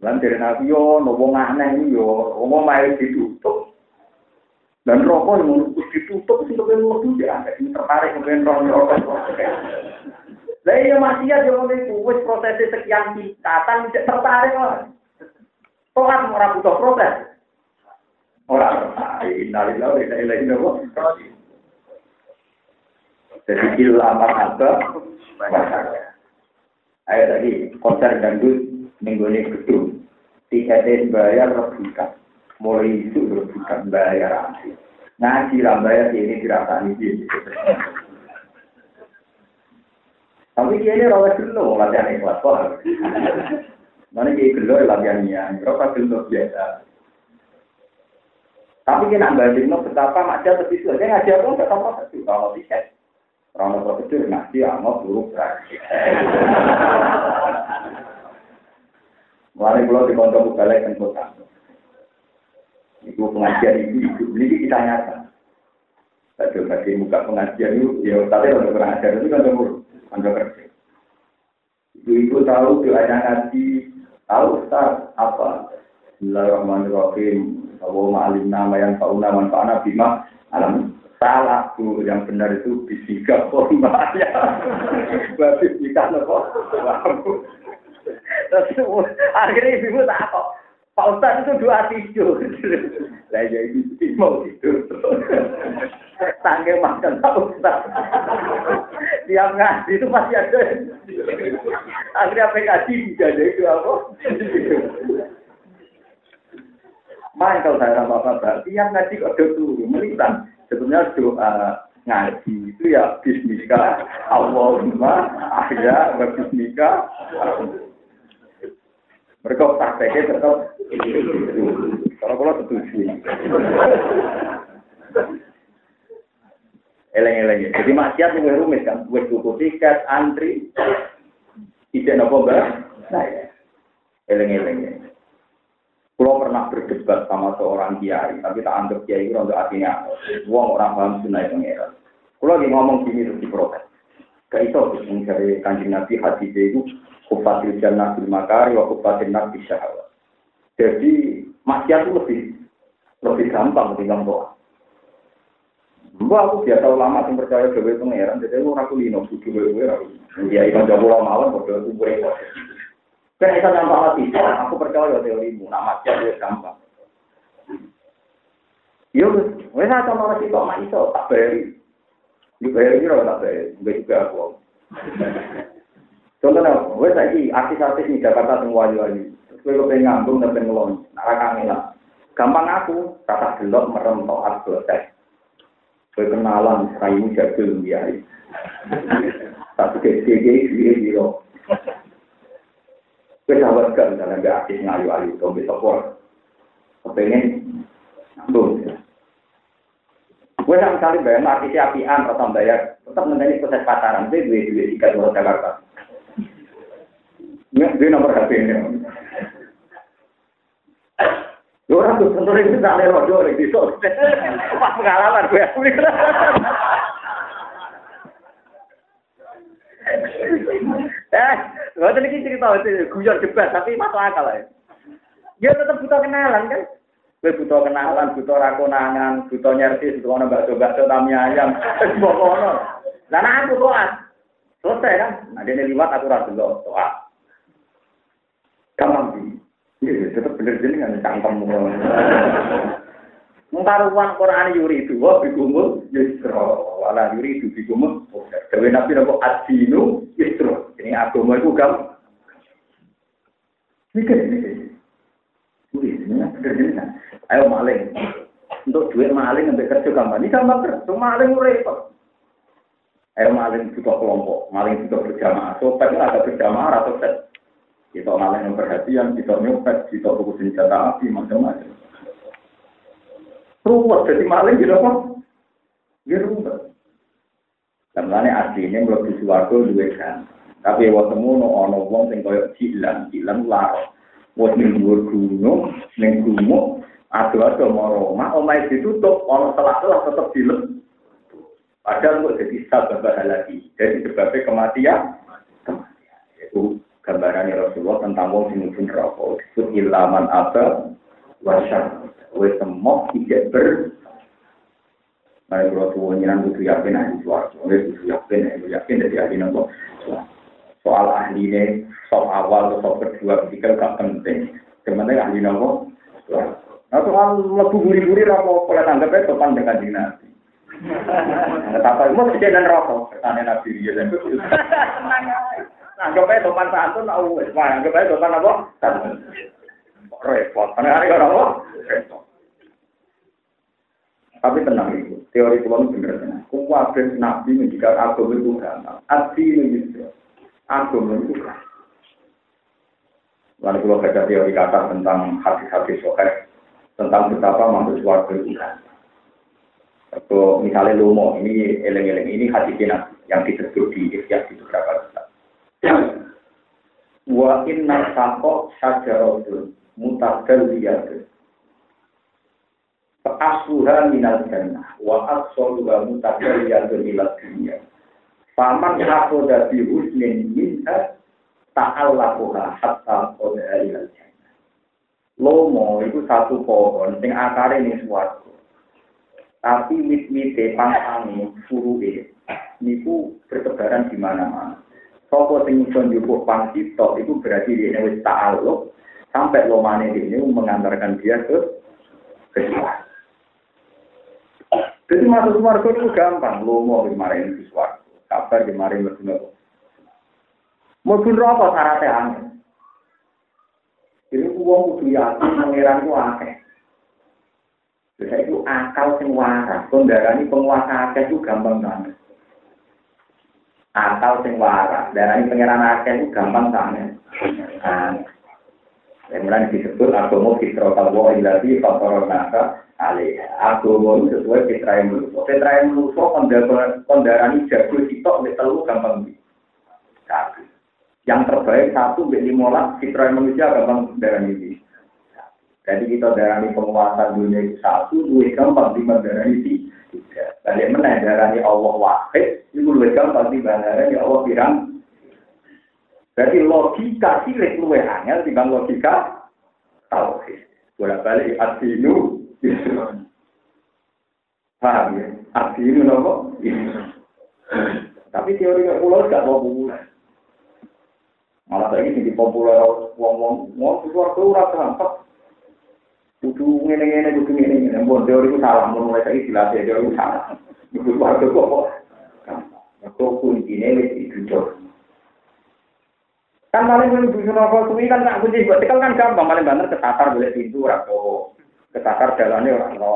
Dan dari nabi yo, nopo aneh yo, omah main ditutup. Dan rokok yang ditutup sih kemudian mlebu ya, ini tertarik kemudian rokok. Lah iya maksiat yo itu wis proses sekian tingkatan tidak tertarik lah. Toat ora butuh protes. Ora innalillahi wa inna ilaihi raji'un. Jadi illa apa Ayo tadi konser dangdut ini gedung. Tiketnya bayar rebutan. Mulai itu rebutan bayar asli. Ngaji lah bayar ini dirasani ini. Tapi dia ini rawat dulu latihan ikhlas kok. Mana kayak gelo latihannya, berapa gelo biasa. Tapi kita nggak no betapa macam tapi sudah ngajar pun tetap prosedur kalau tiket. Orang prosedur ngaji amat buruk berakhir. Mulai pulau di kontok balik dan kota. Itu pengajian itu, itu ini kita nyata. Saya coba muka pengajian itu, ya tapi untuk pengajian itu kan anda kerja. Ibu-ibu tahu doanya ngaji, tahu Ustaz apa? Bismillahirrahmanirrahim. Allahumma alim nama yang tahu nama mana bima alam salah tuh yang benar itu bisika formalnya. Berarti bisika nopo. Akhirnya ibu tak kok. Pak Ustaz itu dua tidur. Lah ya ibu mau tidur. Tangga makan Pak Ustaz. Tiap ngaji itu masih ada. Akhirnya apa ngaji jadi itu apa? Main kalau saya bapak-bapak, tiap ngaji kok ada tuh, melihat sebenarnya doa ngaji itu ya bismika Allahumma ahya wa bismika mereka prakteknya tetap kalau kalau setuju Eleng-eleng. Jadi maksiat yang rumit kan, gue tuku tiket, antri, tidak nopo mbak. Nah ya, eleng-eleng. Kalau pernah berdebat sama seorang kiai, tapi tak anggap kiai itu untuk artinya, uang orang paham sunnah pengeran. Kalau lagi ngomong gini terus diprotes. Gak itu yang dari kanjeng Nabi hadis itu kufatil jannah bil makari wa kufatil nabi syahwat. Jadi maksiat itu lebih lebih gampang ketimbang doa. Mbak aku biasa ulama yang percaya gawe pangeran, jadi aku ragu lino gawe aku. Ya ikan jago lama mawon padha aku boleh. Kan itu nampak mati, aku percaya teorimu, nama maksiat itu gampang. Yo, wes atau malah sih kok iso tak bayari. Di bayar ini tak bayar, enggak juga aku. Contohnya, wes lagi artis-artis di Jakarta semua wali-wali. kowe kepengen ngambung dan pengen Nara kangelan. Gampang aku, kata gelok merem toat selesai. Kowe kenalan rayu jadul ya. Tapi kecil-kecil dia dia. Kowe sahabat gak misalnya gak aktif ngayu-ayu, bisa kuat. Kepengen ngambung. Gue sama sekali bayang artis apian atau bayar, tetap mengenai proses pacaran. Gue duit duit tiga dua Jakarta. Dia nomor HP ini. Orang tuh tentu itu tak ada rodo di situ. Pas pengalaman gue Eh, gue tadi cerita itu guyon debat tapi masuk akal ya. Dia tetap butuh kenalan kan. Gue butuh kenalan, butuh rakonangan, butuh nyerti, butuh ono bakso-bakso tami ayam, semua kono. Lah aku toat. Selesai kan? Nah, dia liwat aku rasa dulu toat. Gampang sih. Iya, tetap bener jenengan cangkem. Mengkaruan Quran yuri itu, wah bigumul yusro, wala yuri itu bigumul. Dewi Nabi nopo adinu yusro. Ini agama itu gam. Mikir, mikir. Ini bener jenengan. Ayo maling. Untuk duit maling sampai kerja gampang. Ini gampang kerja, maling repot. Ayo maling butuh kelompok, maling butuh berjamaah. Sopetnya ada berjamaah atau set. Kita malah yang perhatian, kita nyopet, kita buku senjata api, macam-macam. Ruwet, jadi maling gitu apa? Ya ruwet. Aslinya belum di suarga juga kan. Tapi waktu no ono wong sing koyo cilan, cilan laro. Wong ning gunung, ning gumuk, ado-ado mau Roma, omahe ditutup, ono selah-selah tetep dilem. Padahal kok jadi sabab lagi. Jadi sebabnya kematian. Kematian. Itu gambaran Rasulullah tentang wong sing mlebu neraka disebut ilaman apa wasyar wis semok tidak ber Mari kalau tuh nyiran butuh yakin ahli suarga, wis butuh yakin, yakin dari ahli nopo. Soal ahli ini, soal awal soal kedua, ketiga gak penting. Sebenarnya ahli nopo. Nah soal lebu guri-guri rapo, kalau tanggapnya sopan dengan dinasti. Tapi mau kejadian rokok, pertanyaan nabi dia dan Anggap aja sopan santun, aku wes, anggap aja sopan apa? Santun. Repot, karena hari orang apa? Repot. Tapi tenang itu, teori Tuhan benar tenang. Kuwabe nabi menjadikan agama itu gampang. Adi itu agama itu gampang. Lalu kalau baca teori kata tentang hadis-hadis sokai, tentang betapa masuk suarga itu. Atau misalnya lomo, ini eleng-eleng, ini hadis nabi yang disebut di ikhya di beberapa kitab. Wa inna sako syajaratun mutadalliyatun. Asluha minal jannah wa asluha mutadalliyatun ilal dunia. Faman hakoda bi husnin minha ta'allaquha hatta qada ilal jannah. Lomo itu satu pohon sing akare ning swarga. Tapi wit-wite pangsange furuke niku bertebaran di mana-mana. Sopo sing iso njupuk pang itu berarti dia wis ta'aluk sampai lomane ini mengantarkan dia ke kesuara. Jadi masuk swarga itu gampang, lomo kemarin di swarga, kabar kemarin lebih nopo. Mungkin rokok syaratnya aneh. Ini uang kudu yakin pangeran ku akeh. Bisa itu akal sing waras, kondarani penguasa akeh itu gampang banget. Akal sing waras, darani pangeran akeh itu gampang banget. Kemudian disebut agama fitro tawo ilahi faktor naka alih. Itu sesuai fitra yang menuso. Fitra yang menuso kondarani jago sitok telu gampang di. Yang terbaik satu di limolas fitra yang manusia gampang darani ini. Jadi kita darani penguasa dunia itu satu, dua gampang di darani tiga. Balik mana darani Allah wahid, itu lebih gampang di darani Allah pirang Jadi logika sirik luwe angel timbang logika tauhid. Bolak balik adinu Islam. Paham ya? Nopo? Tapi teori pulau gak mau. Malah lagi di populer wong-wong wong itu aku ora gampang. Kudu ngene-ngene, kudu ngene-ngene. Mbon teori ku salah, mun mulai saiki jelas ya teori salah. Kudu warga kok. Gampang. Kok kuncinya wis dijujur. Kan paling mlebu neraka kuwi kan tak kunci buat kan gampang paling banter ketakar boleh pintu ora kok. Ketakar dalane ora ono.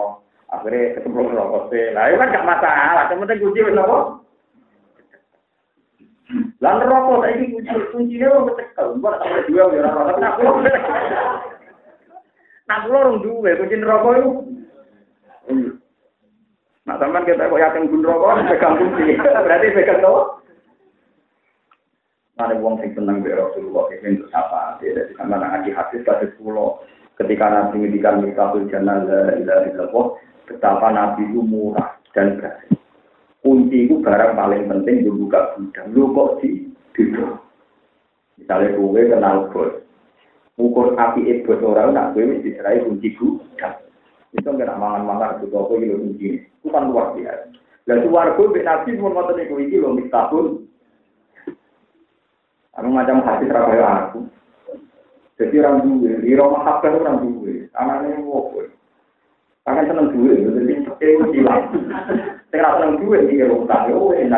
Akhirnya ketemu rokok sih. Lah itu kan gak masalah, yang penting kunci wis apa? Lan rokok saiki kunci kuncinya wong tekel. Mbok tak boleh dua ya ora tapi nak kulo. Nak kulo rong duwe kunci rokok itu. Nah, sampean kita kok yakin gun rokok pegang kunci. Berarti pegang to. Ada wong sing seneng be Rasulullah itu untuk siapa? Jadi sampean ngaji hadis kados kula ketika Nabi ngendikan misalul jannah la ilaha illallah betapa Nabi itu murah dan berhasil. Kunci itu barang paling penting buka gudang. Lu kok di duduk. Misalnya gue kenal bos. Ukur api bos orang nak gue mesti diserai kunci gudang. Itu nggak mangan-mangan juga apa gitu kunci. Itu kan luar biasa. Dan suara gue Nabi pun ngotot itu iki loh mistahun. Aku macam hati terapaya aku. Jadi orang dua, di rumah hafal orang dua, anaknya mau karena seneng duit, jadi itu hilang. Saya seneng duit, dia utang, oh ini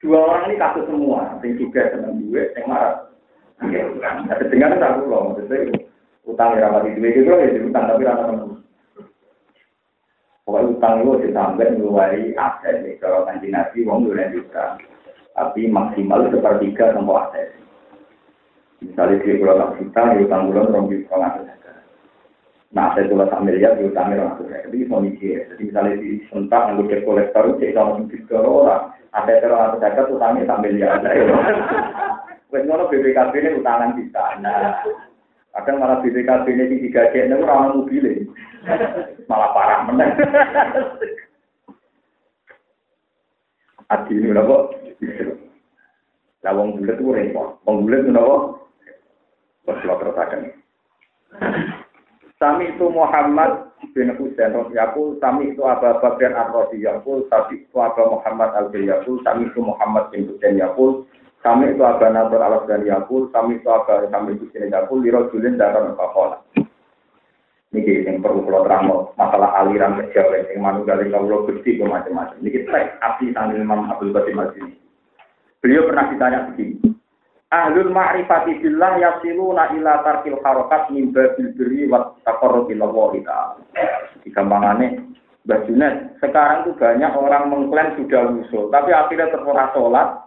Dua orang ini kasus semua, yang juga seneng duit, yang marah. Ada dengar tak aku loh, maksudnya utang yang rapat duit itu ya utang tapi rata temen. Pokoknya utang itu ditambah melalui aset nih, kalau kanji nabi, uang dua juta. Tapi maksimal sepertiga sama aset. Misalnya dia pulau juta, ya utang bulan orang juta nggak Nah, saya tulis sak miliar di utangnya orang tua saya. Jadi mikir. Jadi misalnya di sentak nggak cek kolektor, cek sama mungkin ke orang. Ada teror atau saya utangnya sak miliar aja. Wes ngono BPKB ini utangan kita. Nah, kadang malah BPKB ini tiga G ini orang mobil malah parah menang. Adi ini kok? Lah wong bulet itu repot. Wong bulet itu apa? Wes lo terusakan. Sami itu Muhammad bin Husain Yakul, Sami itu Abu Bakar Ar-Rodi Yakul, Sami itu Abu Muhammad al Yakul, Sami itu Muhammad bin Husain Yakul, Sami itu Abu Nadir al Yakul, Sami itu Abu Sami Husain Yakul, Liro Julin Daran Fakola. Ini yang perlu kalau terang masalah aliran kejauhan yang mana dari kalau bukti ke macam-macam. Ini kita api sambil Imam Abdul Qasim Beliau pernah ditanya begini, Ahlul ma'rifati billah yasiluna ila tarkil harokat min babil biri wa taqarrub ila Allah ta'ala. Digampangane Mbak Junet, sekarang tuh banyak orang mengklaim sudah usul, tapi akhirnya terpura sholat,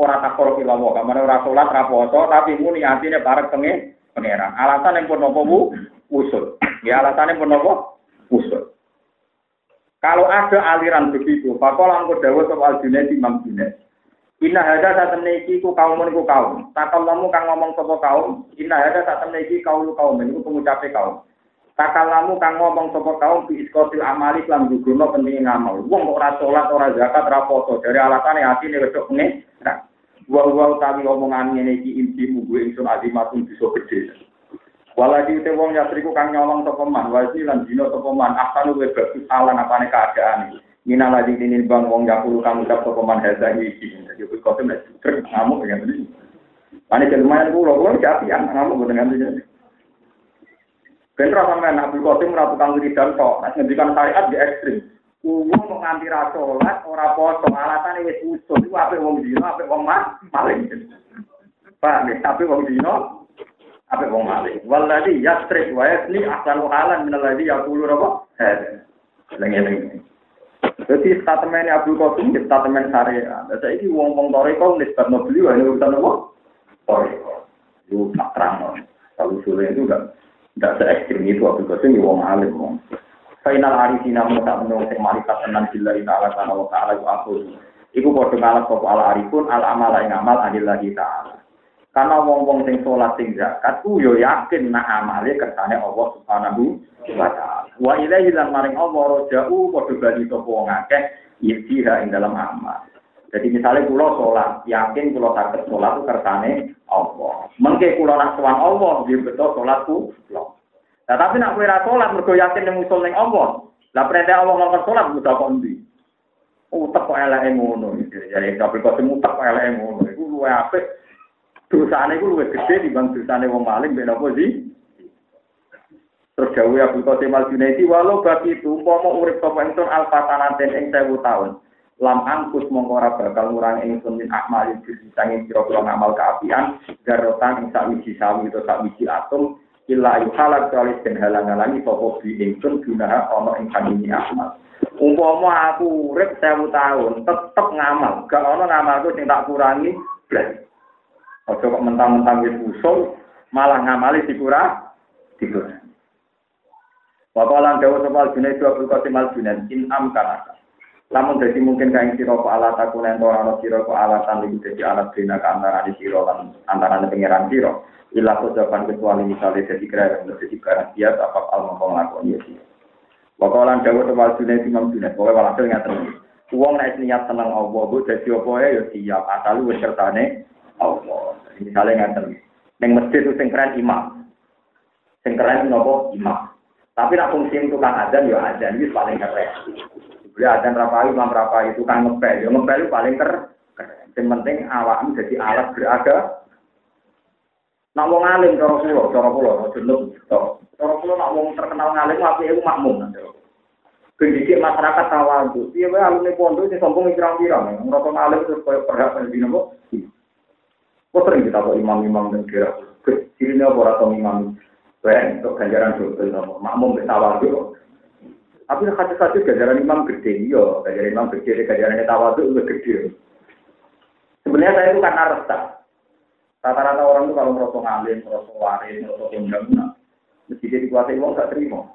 orang takor Allah. kamar orang sholat, raposo, tapi muni hatinya bareng pengen pangeran. Alasan yang pun nopo usul. Ya alasan yang pun nopo, usul. Kalau ada aliran begitu, pakolang kodawa soal Junet, Imam Junet. Inna hada saat meniki ku kaum ku kaum. Takal lamu kang ngomong sopo kaum. Inna hada saat kaum kaum. Ini pengucape kaum. Takal lamu kang ngomong sopo kaum di iskotil amali lan gugono penting ngamal. Wong kok ora salat ora zakat ora poso dari alatane hati ne wedok ngene. Nah, wa wa utawi omongan ngene iki inti mugo ingsun azimatun bisa gede. Waladi te wong yatriku kang nyolong sapa man, wasi lan dina sapa man, ahsanu wa bagus alan apane keadaan. Minal lagi ini bang wong yakulu kamu dapat peman haza iki. Jadi kau tuh nggak kamu dengan ini. Mana lumayan pulau, pulau siapa yang kamu dengan ini. Bentra sampai anak Abdul Qasim ratu kang wiridan tok, ngendikan syariat di ekstrim. Wong mau nganti ra salat, ora poso, usul. Iku apik wong dino, apik wong mah maling. Pak, tapi wong dino apik wong maling. Walladhi yastrik wa yasni ahsanu halan min alladhi yaqulu apa? Hada. Lengen-lengen. Jadi statemen Abdul Qasim di statemen syariah. Jadi ini wong wong toreko nisbat no beliau ini urusan apa? Toreko. Itu tak terang. Kalau sulit itu enggak enggak se ekstrim itu Abdul Qasim wong alim wong. Final arifina mau tak menung sing marifat tenan billahi ta'ala kana wa ta'ala ku aku. Iku padha ngalah sapa ala arifun al amal ing amal adillahi ta'ala. Karena wong-wong sing sholat sing zakat yo yakin nak amale kersane Allah Subhanahu wa taala. Wa ilaihi lan maring Allah roja'u padha bali sapa wong akeh yitiha ing dalam amal. Jadi misalnya pulau sholat, yakin pulau sakit sholat itu kersane Allah. Mengke pulau nak suan Allah, dia betul sholatku. Nah tapi nak kira sholat, mergo yakin yang usul neng Allah. Lah perintah Allah ngomong sholat, udah kok ndi? Utak kok elek ngono. Jadi tapi kok utak kok elek ngono. Iku luwe apik. Dosane iku luwe gede dibanding dosane wong maling ben apa sih? Terus Jawa Abdul Qasim Al Junaidi walau bagi itu umpama urip sapa ingsun alfatanaten ing 1000 tahun. lam angkus mongkora bakal ngurang ingsun min akmal iki sanging pira-pira ngamal kaapian garotan ing sawiji sawi utawa sawiji atom illa yuhalak kali den halang-halangi sapa bi ingsun gunaha ana ing kandungi amal umpama aku urip 1000 tahun tetep ngamal gak ana ngamalku sing tak kurangi blas aja kok mentang-mentang wis usul malah ngamali dikurang dikurang Bapak lan dawa sapa Junaid Abdul Qasim Al Junaid in am kanaka Lamun dadi mungkin kain sira kok alat aku nek ora ana sira kok alatan iki dadi alat dina ka antara di sira lan antara pengiran sira. Ila jawaban kecuali misalnya dadi kira dadi garansia apa al mongko nglakoni ya sira. Wakalan dawa tewal dunia imam dunia, pokoknya walhasil ngaten. Wong nek niat seneng Allah, bu dadi apa ya siap asal wis sertane Allah. Misalnya ngaten. Ning masjid sing keren imam. Sing keren nopo imam. Tapi nak fungsi tukang adzan ya adzan iki paling keren. Beliau ada rapai, imam rapai itu kan ngepel. Ya ngepel itu paling ter. Yang penting awak jadi alat beraga. Nak wong alim cara kula, cara kula aja nuk. Cara kula nak wong terkenal ngalim apike iku makmum. Pendidik masyarakat tawadhu. Piye wae alumni pondok sing sombong pirang-pirang. Ngrasa ngalim terus koyo berhak ben dino kok. Kok sering kita kok imam-imam dan kira. Kecilnya apa ora imam. Wae untuk ganjaran dosa makmum wis tawadhu. Tapi hadis-hadis gajaran imam gede, yo, gajaran imam gede, tawadu itu gede. Sebenarnya saya itu karena resah. Rata-rata orang itu kalau merosot ngalim, merosot waris, merosot undang, nah, masjid dikuasai uang gak terima.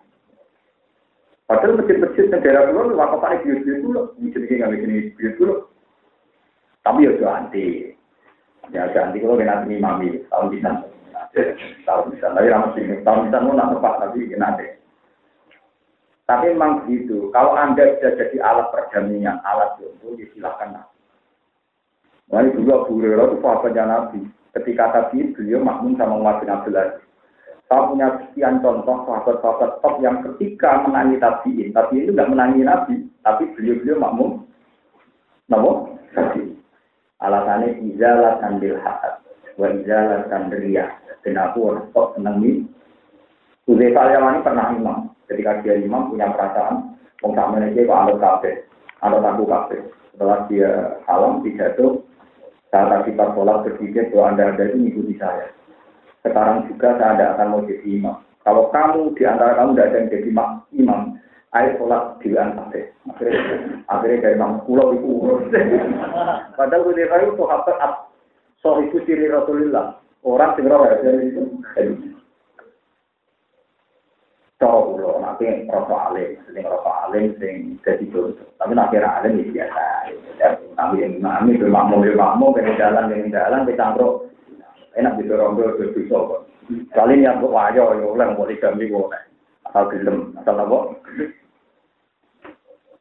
Padahal masjid-masjid negara waktu paling bius-bius dulu, masjid ini nggak bikin bius dulu. Tapi ya anti. Ya anti kalau kena imami, tahun bisa. Tahun bisa, tapi ramah sini, bisa mau tepat, tapi deh. Tapi memang begitu. Kalau Anda sudah jadi alat perdamaian, alat jodoh, ya silahkan. Nah, dulu Abu Hurairah itu sahabatnya Nabi. Ketika tadi beliau makmum sama Umar bin Abdul Aziz. Saya punya sekian contoh sahabat-sahabat top yang ketika menangi tabiin, tapi itu nggak menangi Nabi, tapi beliau-beliau makmum. Nabo? Alasannya izalah sambil hakat, wa izalah sambil riyah. Dan aku top senang ini. Uzaifah Yamani pernah imam. Ketika dia imam punya perasaan, wong sama ini kok anut kafe, anut aku kafe. Setelah dia salam pidato, saat pas sholat berpikir bahwa anda ada itu mengikuti saya. Sekarang juga saya tidak akan mau jadi imam. Kalau kamu di antara kamu tidak ada yang jadi imam, ayo sholat di kafe. Akhirnya, akhirnya dari imam pulau itu urus. Padahal ketika itu sahabat so itu ciri Rasulullah. Orang sing roh ya itu. cara kula nanti rasa alim, sing contoh. Tapi nak kira alim ya biasa. Tapi yang mami itu makmum ya makmum, pengen jalan pengen jalan, kecangkruk. Enak bisa kok. Kali ini aku wajo, ya oleh mau digami boleh. Asal gelem, asal apa?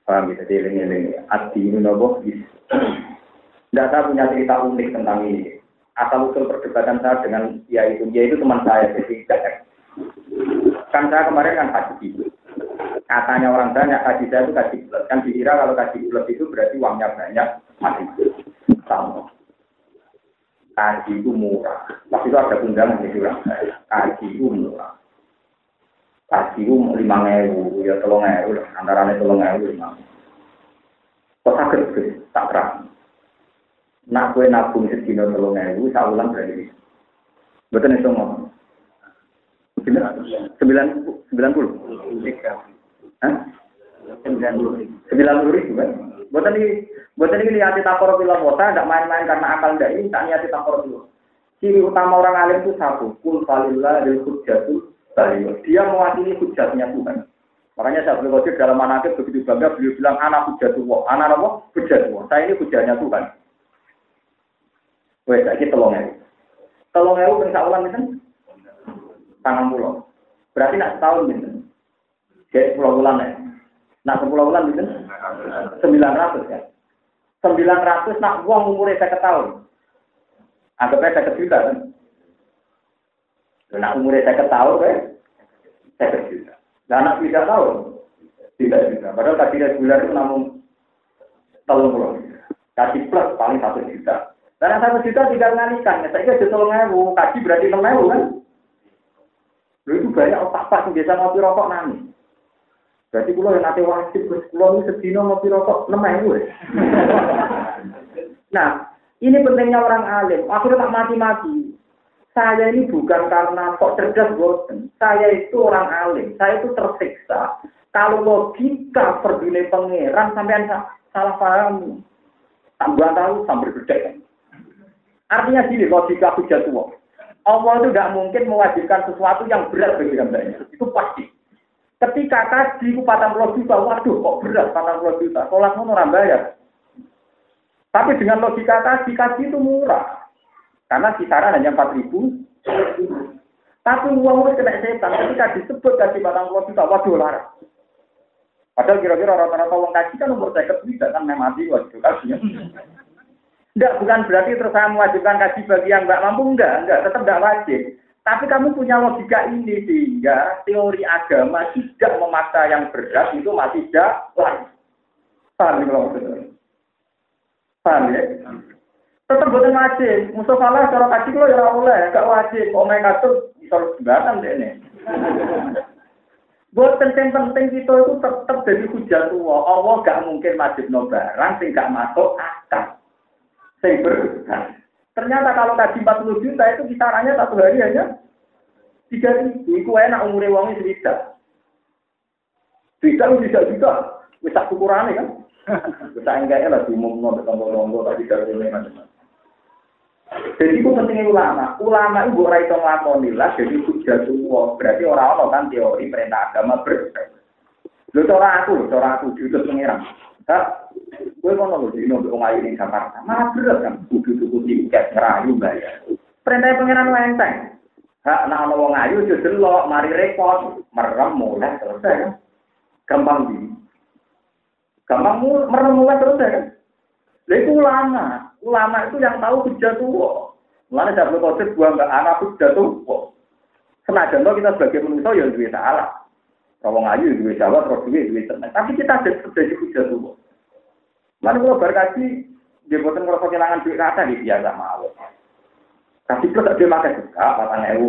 Paham bisa dieling-eling. Adi ini nopo. Tidak saya punya cerita unik tentang ini. Asal usul perdebatan saya dengan ya itu, ya itu teman saya, jadi tidak Kan saya kemarin kan haji Katanya orang banyak haji saya itu haji bulat. Kan dikira kalau haji bulat itu berarti uangnya banyak. Masih sama. Haji itu murah. Waktu itu ada undangan di orang saya. Itu murah. Haji itu lima ewu, ya tolong ewu, antara tolong ewu lima. Kok sakit tak terang. Nak kue nabung sedino tolong ewu, saya ulang berarti. Betul nih semua. Sembilan sembilan puluh. Sembilan puluh. Ribu kan? Buatan ini, buatan ini niati takor bilang kota, tidak main-main karena akal tidak ini, tak niati takor dulu. Ciri utama orang alim itu satu, kul dan hujjatul baliyo. Dia mewakili hujatnya Tuhan. Makanya saya beliau dalam manakib begitu bangga beliau bilang anak hujatullah, anak apa? Hujatullah. Saya ini hujatnya Tuhan. Wes. Tolong ya, bisa ulang itu tangan pulau. Berarti nak setahun gitu. Jadi pulau bulan ya. Nak sepuluh bulan. Sembilan ratus ya. Sembilan ratus nak uang umurnya saya tahun. Anggapnya saya juta kan. Nak umurnya saya tahun kan. Saya juta. Dan anak tidak tahu. Tidak juta. Padahal kasih bulan itu namun telur. Kasih plus paling satu juta. Karena satu juta tidak nganikan. Saya kira juta ngewu. Kaji berarti enam kan. Lalu itu banyak otak pas yang biasa ngopi rokok nangis. Berarti kulo yang nanti wajib, terus kulo ini sedino ngopi rokok, lemah gue. nah, ini pentingnya orang alim. Akhirnya tak mati-mati. Saya ini bukan karena kok cerdas boten. Saya itu orang alim. Saya itu tersiksa. Kalau logika berdini pangeran sampai salah paham. Tambah tahu sampai berdek. Artinya gini, logika hujat tua. Allah itu tidak mungkin mewajibkan sesuatu yang berat bagi hambanya. Itu pasti. Ketika kaji itu patang juta, waduh kok berat patang puluh juta. Sholat mau orang bayar. Tapi dengan logika kaji, kaji itu murah. Karena kisaran hanya empat ribu. Tapi uang itu kena setan. Ketika disebut kaji patang juta, waduh larang. Padahal kira-kira rata-rata uang kaji kan umur saya bisa kan mati waduh kajinya. Enggak, bukan berarti terus saya mewajibkan kaji bagi yang nggak mampu, enggak, enggak, tetap enggak wajib. Tapi kamu punya logika ini sehingga teori agama tidak memaksa yang berat itu masih jalan. Paham kalau maksudnya? Paham ya? Tetap buatan wajib. Musuh salah cara kaji lo ya oleh, gak wajib. Oh mereka tuh bisa jembatan deh nih. Buat penting-penting kita itu tetap jadi hujat tua. Allah gak mungkin wajib no barang gak masuk akal. Sing. Ternyata kalau kaji 40 juta itu kisarannya satu hari hanya tiga ribu. Iku enak umurnya uangnya sedikit. Tidak lu tidak juga. Bisa ukurannya kan. Bisa enggaknya lah diumum no tombol-tombol tapi dari ini macam Jadi itu pentingnya ulama. Ulama itu bukan itu ngelakoni lah. Jadi sudah tua. Berarti orang-orang kan teori perintah agama ber. Lu cara aku, cara aku diutus pengiran. Kak, gue mau nunggu di nunggu ngayu di Jakarta. Malah berat kan, kudu tuku tiket ngerayu bayar. Perintah pangeran wenteng. Hak nak ana wong ayu aja delok, mari repot, merem mulai selesai kan. Gampang di. Gampang merem mulai selesai kan. Lha ulama, ulama itu yang tahu hujah tua. Mulane Abdul Qadir buang ke anak hujah tua. Senajan kita sebagai manusia ya duwe salah. Kalau ngayu duwe jawab, terus duwe duwe tenang. Tapi kita ada terjadi hujah tua. Lalu kalau berkaji, dia buatan kalau kehilangan duit kata di biasa mau. Tapi tak dia makan juga, patang ewu.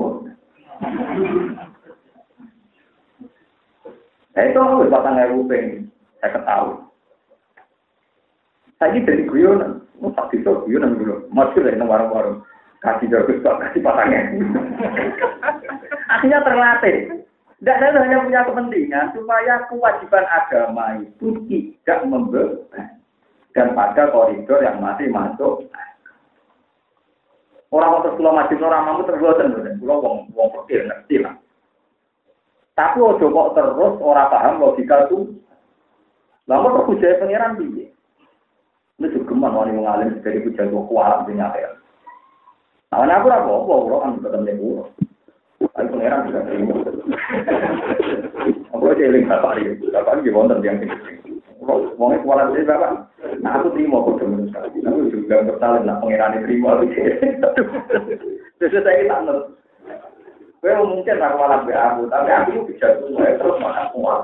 Nah itu aku batang ewu pengen, saya ketahui. Saya ini jadi guyonan, mau tak bisa guyonan dulu. Masih lah warung-warung. Kasih jago kasih patangnya. Akhirnya terlatih. Tidak saya hanya punya kepentingan supaya kewajiban agama itu tidak membeban dan pada koridor yang masih masuk. Orang waktu sekolah masih orang mampu terus dan pulau wong wong pikir ngerti lah. Tapi ojo kok terus orang paham logika itu. Lalu terus hujah pangeran piye? Ini juga geman wani mengalim dari hujah tua kualat di nyata. Nah, aku apa? Apa? Kan ketemu pulau. Tapi pangeran juga terima. Aku aja eling bapak ini, bapak ini wonten yang ini. Wong kuala sih bapak. Nah aku terima kok temen sekali. Aku juga bersalin lah pangeran terima. Terus saya tak nol. Gue mungkin aku malah be aku, tapi aku bisa terus makan kuat.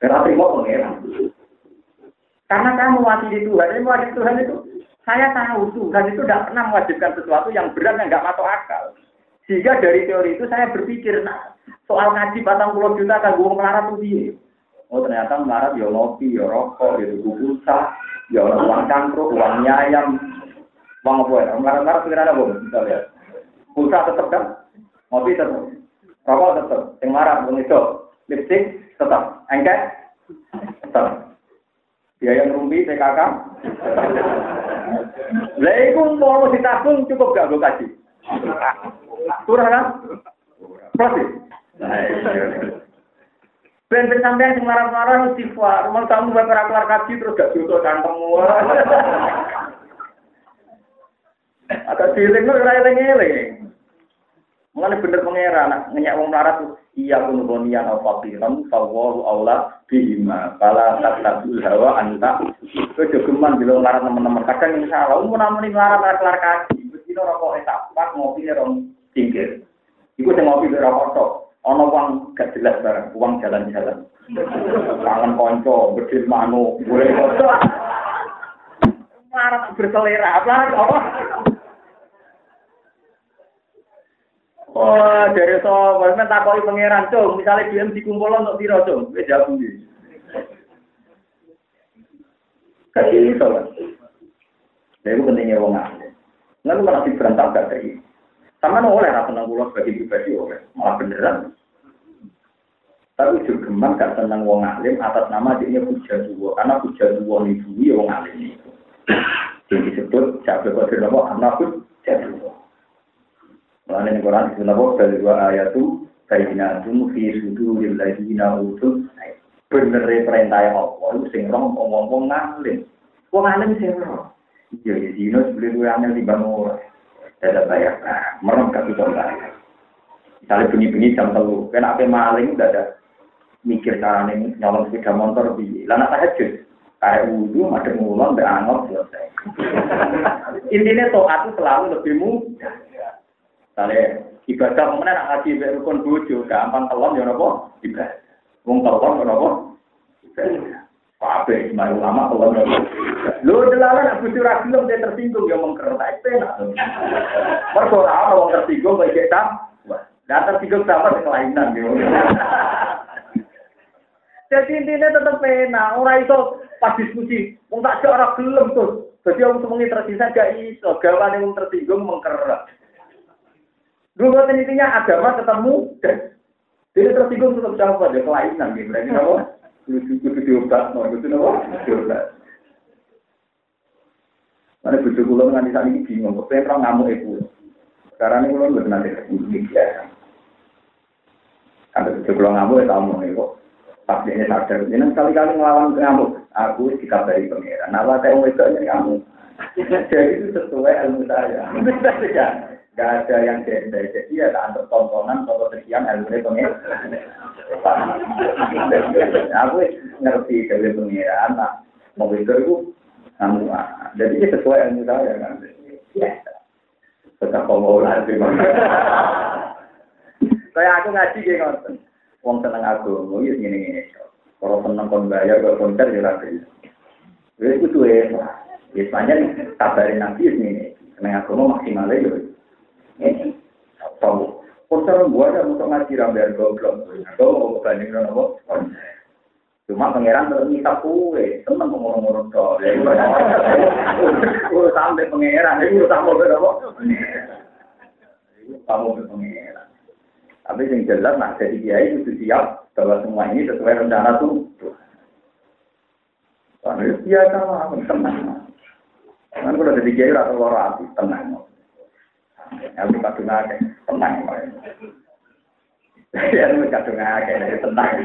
Karena terima pangeran. Karena kamu mati di Tuhan, ini mati Tuhan itu saya tahu Tuhan itu tidak pernah mewajibkan sesuatu yang berat yang nggak masuk akal. Sehingga dari teori itu saya berpikir, nah, soal ngaji batang pulau juta kan gue melarat tuh dia. Oh ternyata melarat ya ngopi, ya rokok, ya tuku pulsa, ya uang cangkruk, uang nyayam, uang apa ya? Melarat-melarat pikiran apa? Misalnya, pulsa tetap kan, ngopi tetap, rokok tetap, yang marah, bang itu, lipstick tetap, engket tetap. Biaya rumpi, PKK, Lah iku mau ditabung cukup gak gue kasih? Kurang kan? Proses. Ben ben sampean sing marah-marah. Mau kamu bae ora kelar kaji terus gak dosa kantengmu. Ada dieling ora eling-eling. Mulane bener pangeran nak ngenyak wong melarat iya kun bonian au faqiran fawwahu aula bihima fala tatabul hawa anta kowe jogeman bilo melarat teman-teman kadang insyaallah mun namuni melarat kelar kaji mesti rokok etapak ngopi rong pinggir. Iku sing ngopi ora foto. Ana uang gak jelas barang, uang jalan-jalan. Kangen konco, bedil manu, boleh foto. Marah berselera, apa? Oh, dari so, men takoki pangeran, Cung, misalnya DM dikumpul untuk piro, Cung? Wis jawab iki. Kasih iso kan. Jadi pentingnya wong alim. Nggak malah diberantak gak dari. Sama oleh rasa senang pulau sebagai pribadi oleh, malah beneran. Tapi juga gemar gak senang wong alim atas nama dia puja dua, karena puja dua itu ya wong alim itu. Yang disebut jabe kode nopo anak puja dua. Lalu ini Quran disebut nopo dari dua ayat itu bayinatun fi suduril ladina utul bener perintah Allah itu sing roh ngomong ngalim. Wong alim sing roh. Ya di sini gue aneh di bangun Tidak bayar. Nah, merem kasih contoh. Misalnya bunyi-bunyi jam telu, kena apa maling udah ada mikir cara ini nyolong sepeda motor di lana tahajud. Kayak wudhu, ada ngulon, berangot, selesai. Intinya toat itu selalu lebih mudah. Misalnya ibadah kemudian nak ngaji rukun bojo, gampang telon ya nopo ibadah. Wong telon ya nopo ibadah. Kabeh semua ulama kalau nopo. Lu delalah nak bojo ra gelem dia tersinggung ya mengker tak penak. Mergo ora ono wong tersinggung kok iki tam. Lah tersinggung sama kelainan yo. Jadi intinya tetap enak, orang itu pas diskusi, wong tak jek ora gelem tuh. Jadi orang semuanya tersisa gak iso, gawan yang tersinggung mengkerak. Dulu intinya agama ketemu, jadi tersinggung tetap jawab ada kelainan gitu. Berarti kudu diobat, no kudu apa? Diobat. Mana bujuk kulo nganti saat ini bingung, kok pengen ngamuk ibu. Sekarang ini kulo nggak nanti ke sini ya. Ada bujuk kulo ngamuk ya kamu kok. Pas dia sadar, ini sekali-kali ngelawan ngamuk. Aku dikabari pangeran. Nama saya mau itu kamu. Jadi itu sesuai ilmu saya. Gak ada yang gender. Jadi ya tak antar tontonan atau sekian ilmu pangeran. Aku ngerti dari pangeran. Nah, mau itu itu kamu. Jadi ini sesuai ilmu saya kan. Ya. Tetap mau lagi. Kayak aku ngaji kayak ngonten. Wong seneng aku, mau ya gini gini. Kalau seneng kon bayar, kalau konser ya lagi. Jadi itu tuh ya. Biasanya kabarin nabi ini. Seneng aku mau maksimalnya ya. Tahu. Konser gua ada untuk ngaji rambiar goblok. Aku mau banding nopo konser. Cuma pangeran terus minta kue, seneng ngomong-ngomong dong. Udah sampai pangeran, ini udah sampai berapa? Kamu pangeran. Tapi yang jelas, nah jadi kiai itu siap bahwa semua ini sesuai rencana tuh. Karena biasa lah, tenang. Kan kalau jadi kiai rata loro hati, tenang. Di kadung aja, tenang. Ya, ini kadung tenang.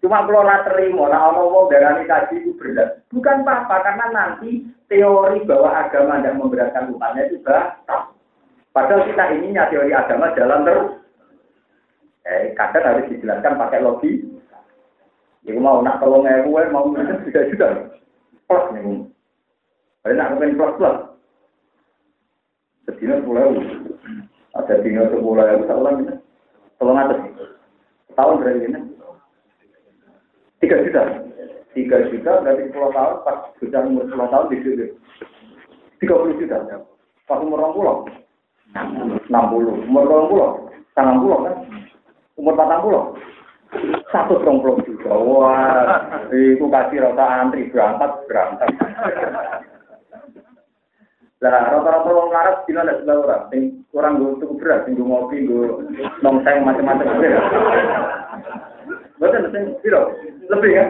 Cuma kalau lah terima, nah orang mau darani kaji itu berat. Bukan apa-apa, karena nanti teori bahwa agama tidak memberatkan umatnya itu batal. Padahal kita ininya teori agama jalan terus. Eh, kadang harus dijelaskan pakai logi. Jadi mau nak tolong ewu, mau juga juga. Plus nih. Ada nak mungkin plus plus. Sedina sepuluh. Ada dino sepuluh ewu, sebulan ini. Tolong atas. Tahun berarti ini. Tiga juta. Tiga juta dari sepuluh tahun, pas sudah umur sepuluh tahun di situ. Tiga puluh juta. Pas umur orang pulau. 60. Umur 20, 90 kan? Umur 40. Satu puluh juta. Wah, itu kasih rata antri berangkat berangkat. Lah rata-rata wong larat dina ada sebelah orang, sing kurang gue tuku beras, sing gue ngopi, gue nongseng macam-macam. Betul, sing piro? Lebih kan?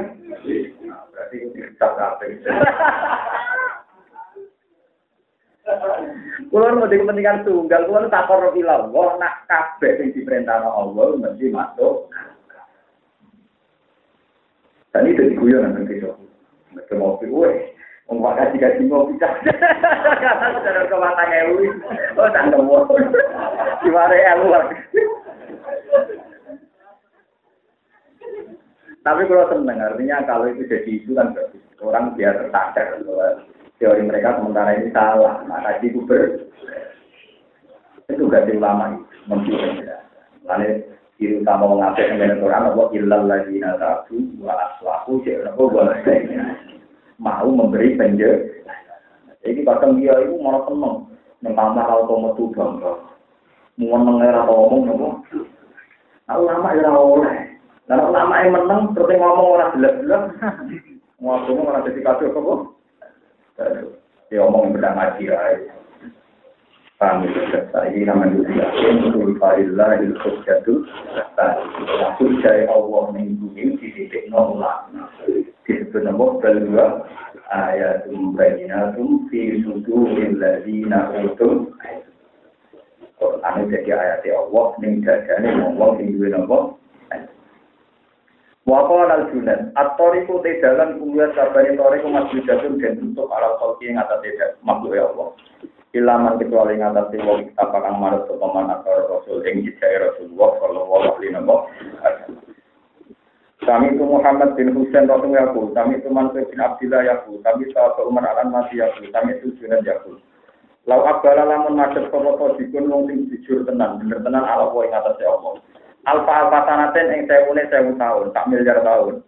Berarti kita kabeh. Kulo mau kepentingan tunggal, kulo tak korup ilang. Wah, nak kabeh sing diperintahno Allah mesti masuk. Dan itu diguyon nang kene. Mereka mau piwe. Wong kasih mau bisa. Kata saudara ke mata ngewi. Oh, tak nemu. Gimana elu Tapi kalau seneng, artinya kalau itu jadi isu kan orang biar tersadar teori mereka sementara ini salah. Tadi itu ber itu ganti ulama itu mungkin Lalu ciri utama mengapa dengan Quran apa ilal lagi nasabu wa aslahu cek apa wa mau memberi penjelasan. Jadi kadang dia itu malah seneng, yang kamar auto metu bangga. Meneng ora ngomong nopo. Nah, ulama ya ora oleh. Lah ulama yang meneng terus ngomong ora jelas-jelas. Ngomong ora dadi kado apa? Ya omong beda ngaji ae. Paham ya? Saya namanya juga Untuk Fahillah Il-Khusyatul Langsung jaya Allah Mingguin di titik nolak Disebut nama Balwa Ayatum Bayinatum Fi Suduril Ladina Utum Quran jadi ayat Allah Ning dadane ngomong Ning duwe nama Waqala al-Junan, at-tariqu te dalan kuliah sabane tariqu dan untuk ala khalqi ing atas makhluk ya Allah. Ilaman kecuali ngatasi wong kita kang marut sapa man akar rasul ing jejak Rasulullah sallallahu alaihi wasallam. Kami itu Muhammad bin Husain Rasul Yakul, kami itu Mansur bin Abdillah Yakul, kami sahabat Umar Masih Yakul, kami itu Junan Yakul. Lau abala lamun macet sapa dikun wong sing jujur tenan, bener tenan ala kowe ing atase Allah. Alfa alfa sanaten ing sewune sewu tahun, tak miliar tahun.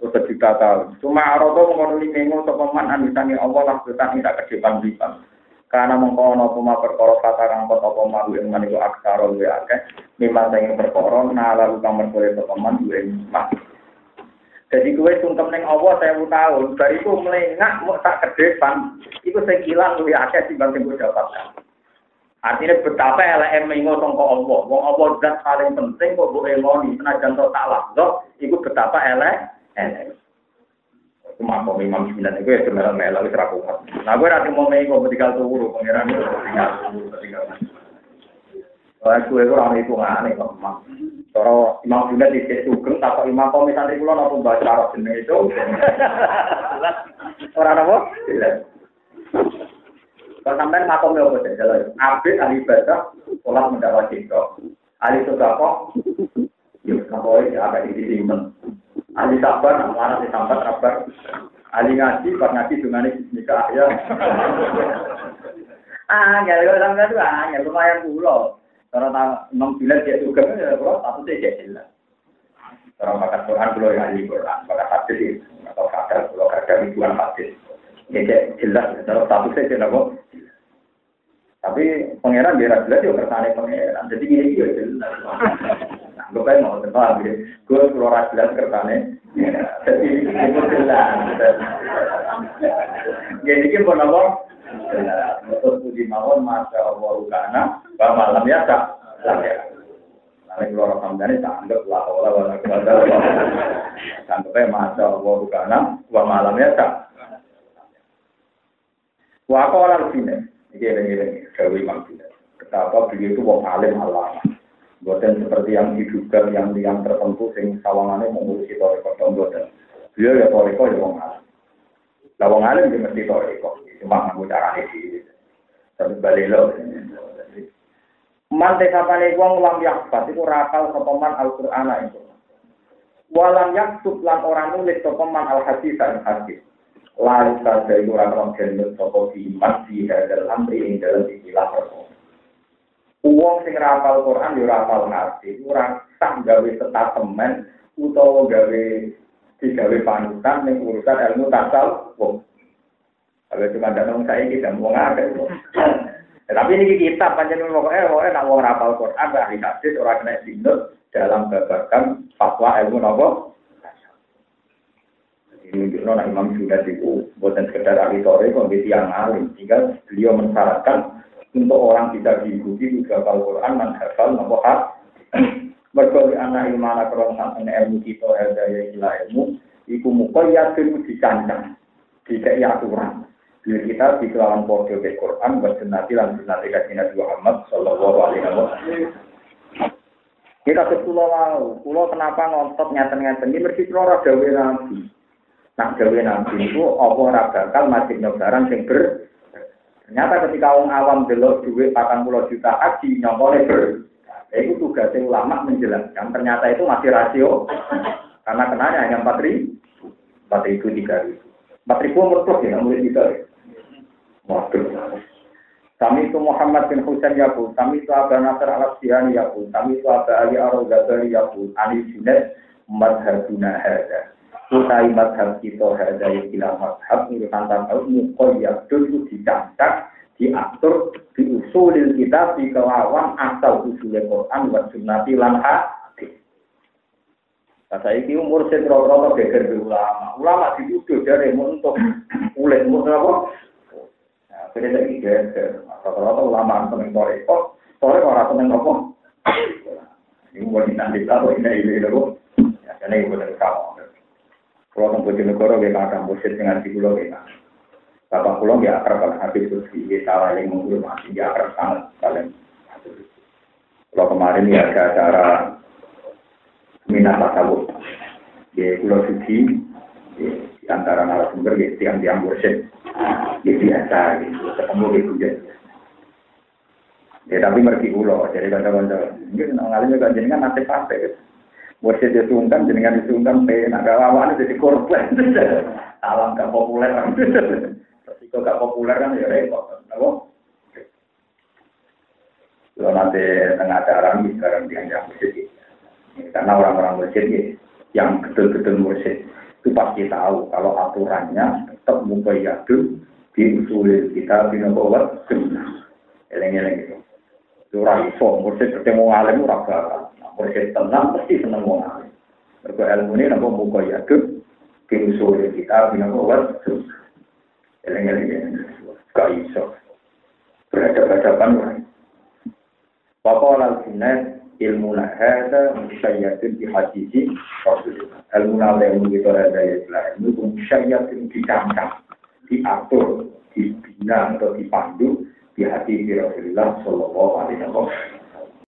Atau sejuta tahun. Cuma arodo mengonuli mengo sapa man anisangi Allah lah betan ing tak ke depan lipan. Karena mengkono puma perkara kata kang kota apa malu ing maniku aksara luwe akeh mimma sing perkara nala kang merkore sapa man duwe mak. Jadi kue sungkem ning Allah saya tahun, bariku melengak mau tak ke depan, itu sekilan luwe akeh timbang sing gue dapatkan. Artinya betapa elek mengo sangka Allah. Wong Allah zat paling penting kok mbok eloni senajan tok tak lakdo, iku betapa elek. Cuma mau imam sembilan itu ya sebenarnya melo itu Nah gue nanti mau mengo ketika turu pangeran itu tinggal turu Wah gue itu orang itu aneh kok mak. Kalau imam di situ sugeng, tak imam kau misalnya pulau nopo baca arab jeneng itu. Orang apa? Kalau sampai makom apa sih? Jalan. Abid ahli ibadah, sholat mendapat cinta. Ahli sodako, yuk kapoi ada di disimpan. Ahli sabar, mana di sabar sabar. Ahli ngaji, pas ngaji dengan nikah ya. Ah, ya kalau sampai itu ah, ya lumayan pulau. Kalau tak enam bulan dia juga ya pulau satu jadi jelas. Kalau bakat Quran pulau yang ahli Quran, bakat hadis atau kadar pulau kadar ribuan hadis. Ya jelas, kalau satu sih jelas kok. Tapi pangeran dia jelas juga kersane pangeran. Jadi gini dia jelas. Nah, gue pengen mau tebak gitu. Gue keluar jelas kersane. Jadi itu jelas. Jadi kita pun? Betul puji mawon masya Allah kana. Bahwa malam ya tak. Ya. Nanti keluar sampai tak anggap lah. Wala wala kuasa. Anggapnya masya Allah kana. Bahwa malam ya tak. Wa qala al-sine. Ini ini Dewi Imam Betapa beliau itu wong alim alama. Bukan seperti yang diduga yang yang tertentu sing sawangannya mengurusi toriko buatan. Beliau ya toriko ya wong alim. Lah wong alim dia mesti toriko. Cuma ngaku caranya di tapi balik lo. Man tekapane wong lam yakbat itu rakal sopaman Al-Qur'an itu. Walam yaktub lan orang nulis sopaman al-hadis dan hadis. lalu saja itu orang-orang jenis sopo iman di hadal amri yang dalam istilah perkara. Uang sing rapal Quran yo rapal ngerti, ora tak gawe statemen utawa gawe digawe panutan ning urusan ilmu tasal wong. Kalau cuma ada nong saya kita mau ngake. Tapi ini kita panjang pokoknya pokoknya nak wong rapal Quran ahli hadis orang kena sinut dalam babakan fatwa ilmu nopo menunjukkan nah, Imam Junaid itu bukan sekedar ahli sore, kok yang alim. Sehingga beliau mensyaratkan untuk orang bisa diikuti juga Al-Quran dan hafal nopo hak. Berkali anak ilmana kerong sampai ilmu kita ada ya gila ilmu. Iku mukoyat itu dicancang, tidak aturan. Biar kita di kelawan podo ke Quran, bersenati lan senati kasih Nabi Muhammad Sallallahu Alaihi Wasallam. Kita sepulau lalu, pulau kenapa ngontot nyata-nyata ini mesti kalau dawe nabi. Nak gawe nabi itu apa ora bakal majibno barang sing ber Ternyata ketika orang awam delok duit 40 juta haji nyongkone ber itu tugasnya ulama menjelaskan ternyata itu masih rasio. Karena kenanya hanya empat ribu. Empat ribu tiga ribu. Empat ribu plus ya mulai tiga waduh kami itu Muhammad bin Husain Yaqub, kami itu Abu Nasr al Sihani Yaqub, kami itu Abu Ali al Ghazali Yaqub, Ani Junaid Madhabuna Hada utai madhab kita hadai kila madhab itu tantang tahu mukoyab itu dicacak diatur diusulil kita di kelawan asal usulnya Quran wa sunnati lan. Nah, saya ini umur saya rata geger ulama. Ulama dituduh dari untuk ulet umur apa? Beda lagi geger. Rata-rata ulama seneng sore kok, sore orang seneng apa? Ini mau nanti tahu ini ini ini Ya, karena ibu dari kamu. Kalau tempat negara kita akan musyrik dengan di pulau kita. Bapak pulau ya akrab kalau habis itu di salah yang menghormati ya akrab sangat kalian. Kalau kemarin ya ada acara minat tasawuf di pulau suci di antara narasumber ya tiang tiang musyrik ya biasa gitu ketemu di hujan. Ya tapi mergi pulau jadi kata-kata mungkin ngalirnya kan jadi kan nanti sampai gitu. Wasit disungkan, jenengan disungkan, penak lawan jadi korban. Alam gak populer. Resiko gak populer kan ya repot. Apa? Kalau nanti tengah acara sekarang dianggap masjid. Karena orang-orang masjid yang betul-betul mursyid itu pasti tahu kalau aturannya tetap mubayyadun diusulin kita bina bawah sunnah. Eleng-eleng gitu. Itu orang iso, mursyid bertemu alim, orang bakal. Mursyid tenang, pasti seneng wong alim. Mergo ilmu ini napa muka yadud diusul kita bina kuat eleng-eleng gak iso berhadapan-hadapan lah. Bapak sunnah ilmu hada musyayyatun di hadisi Rasulullah. Ilmu ilmu kita ada ilmu musyayyatun dicangkang, diatur, dibina atau dipandu di hati Rasulullah Shallallahu Alaihi Wasallam.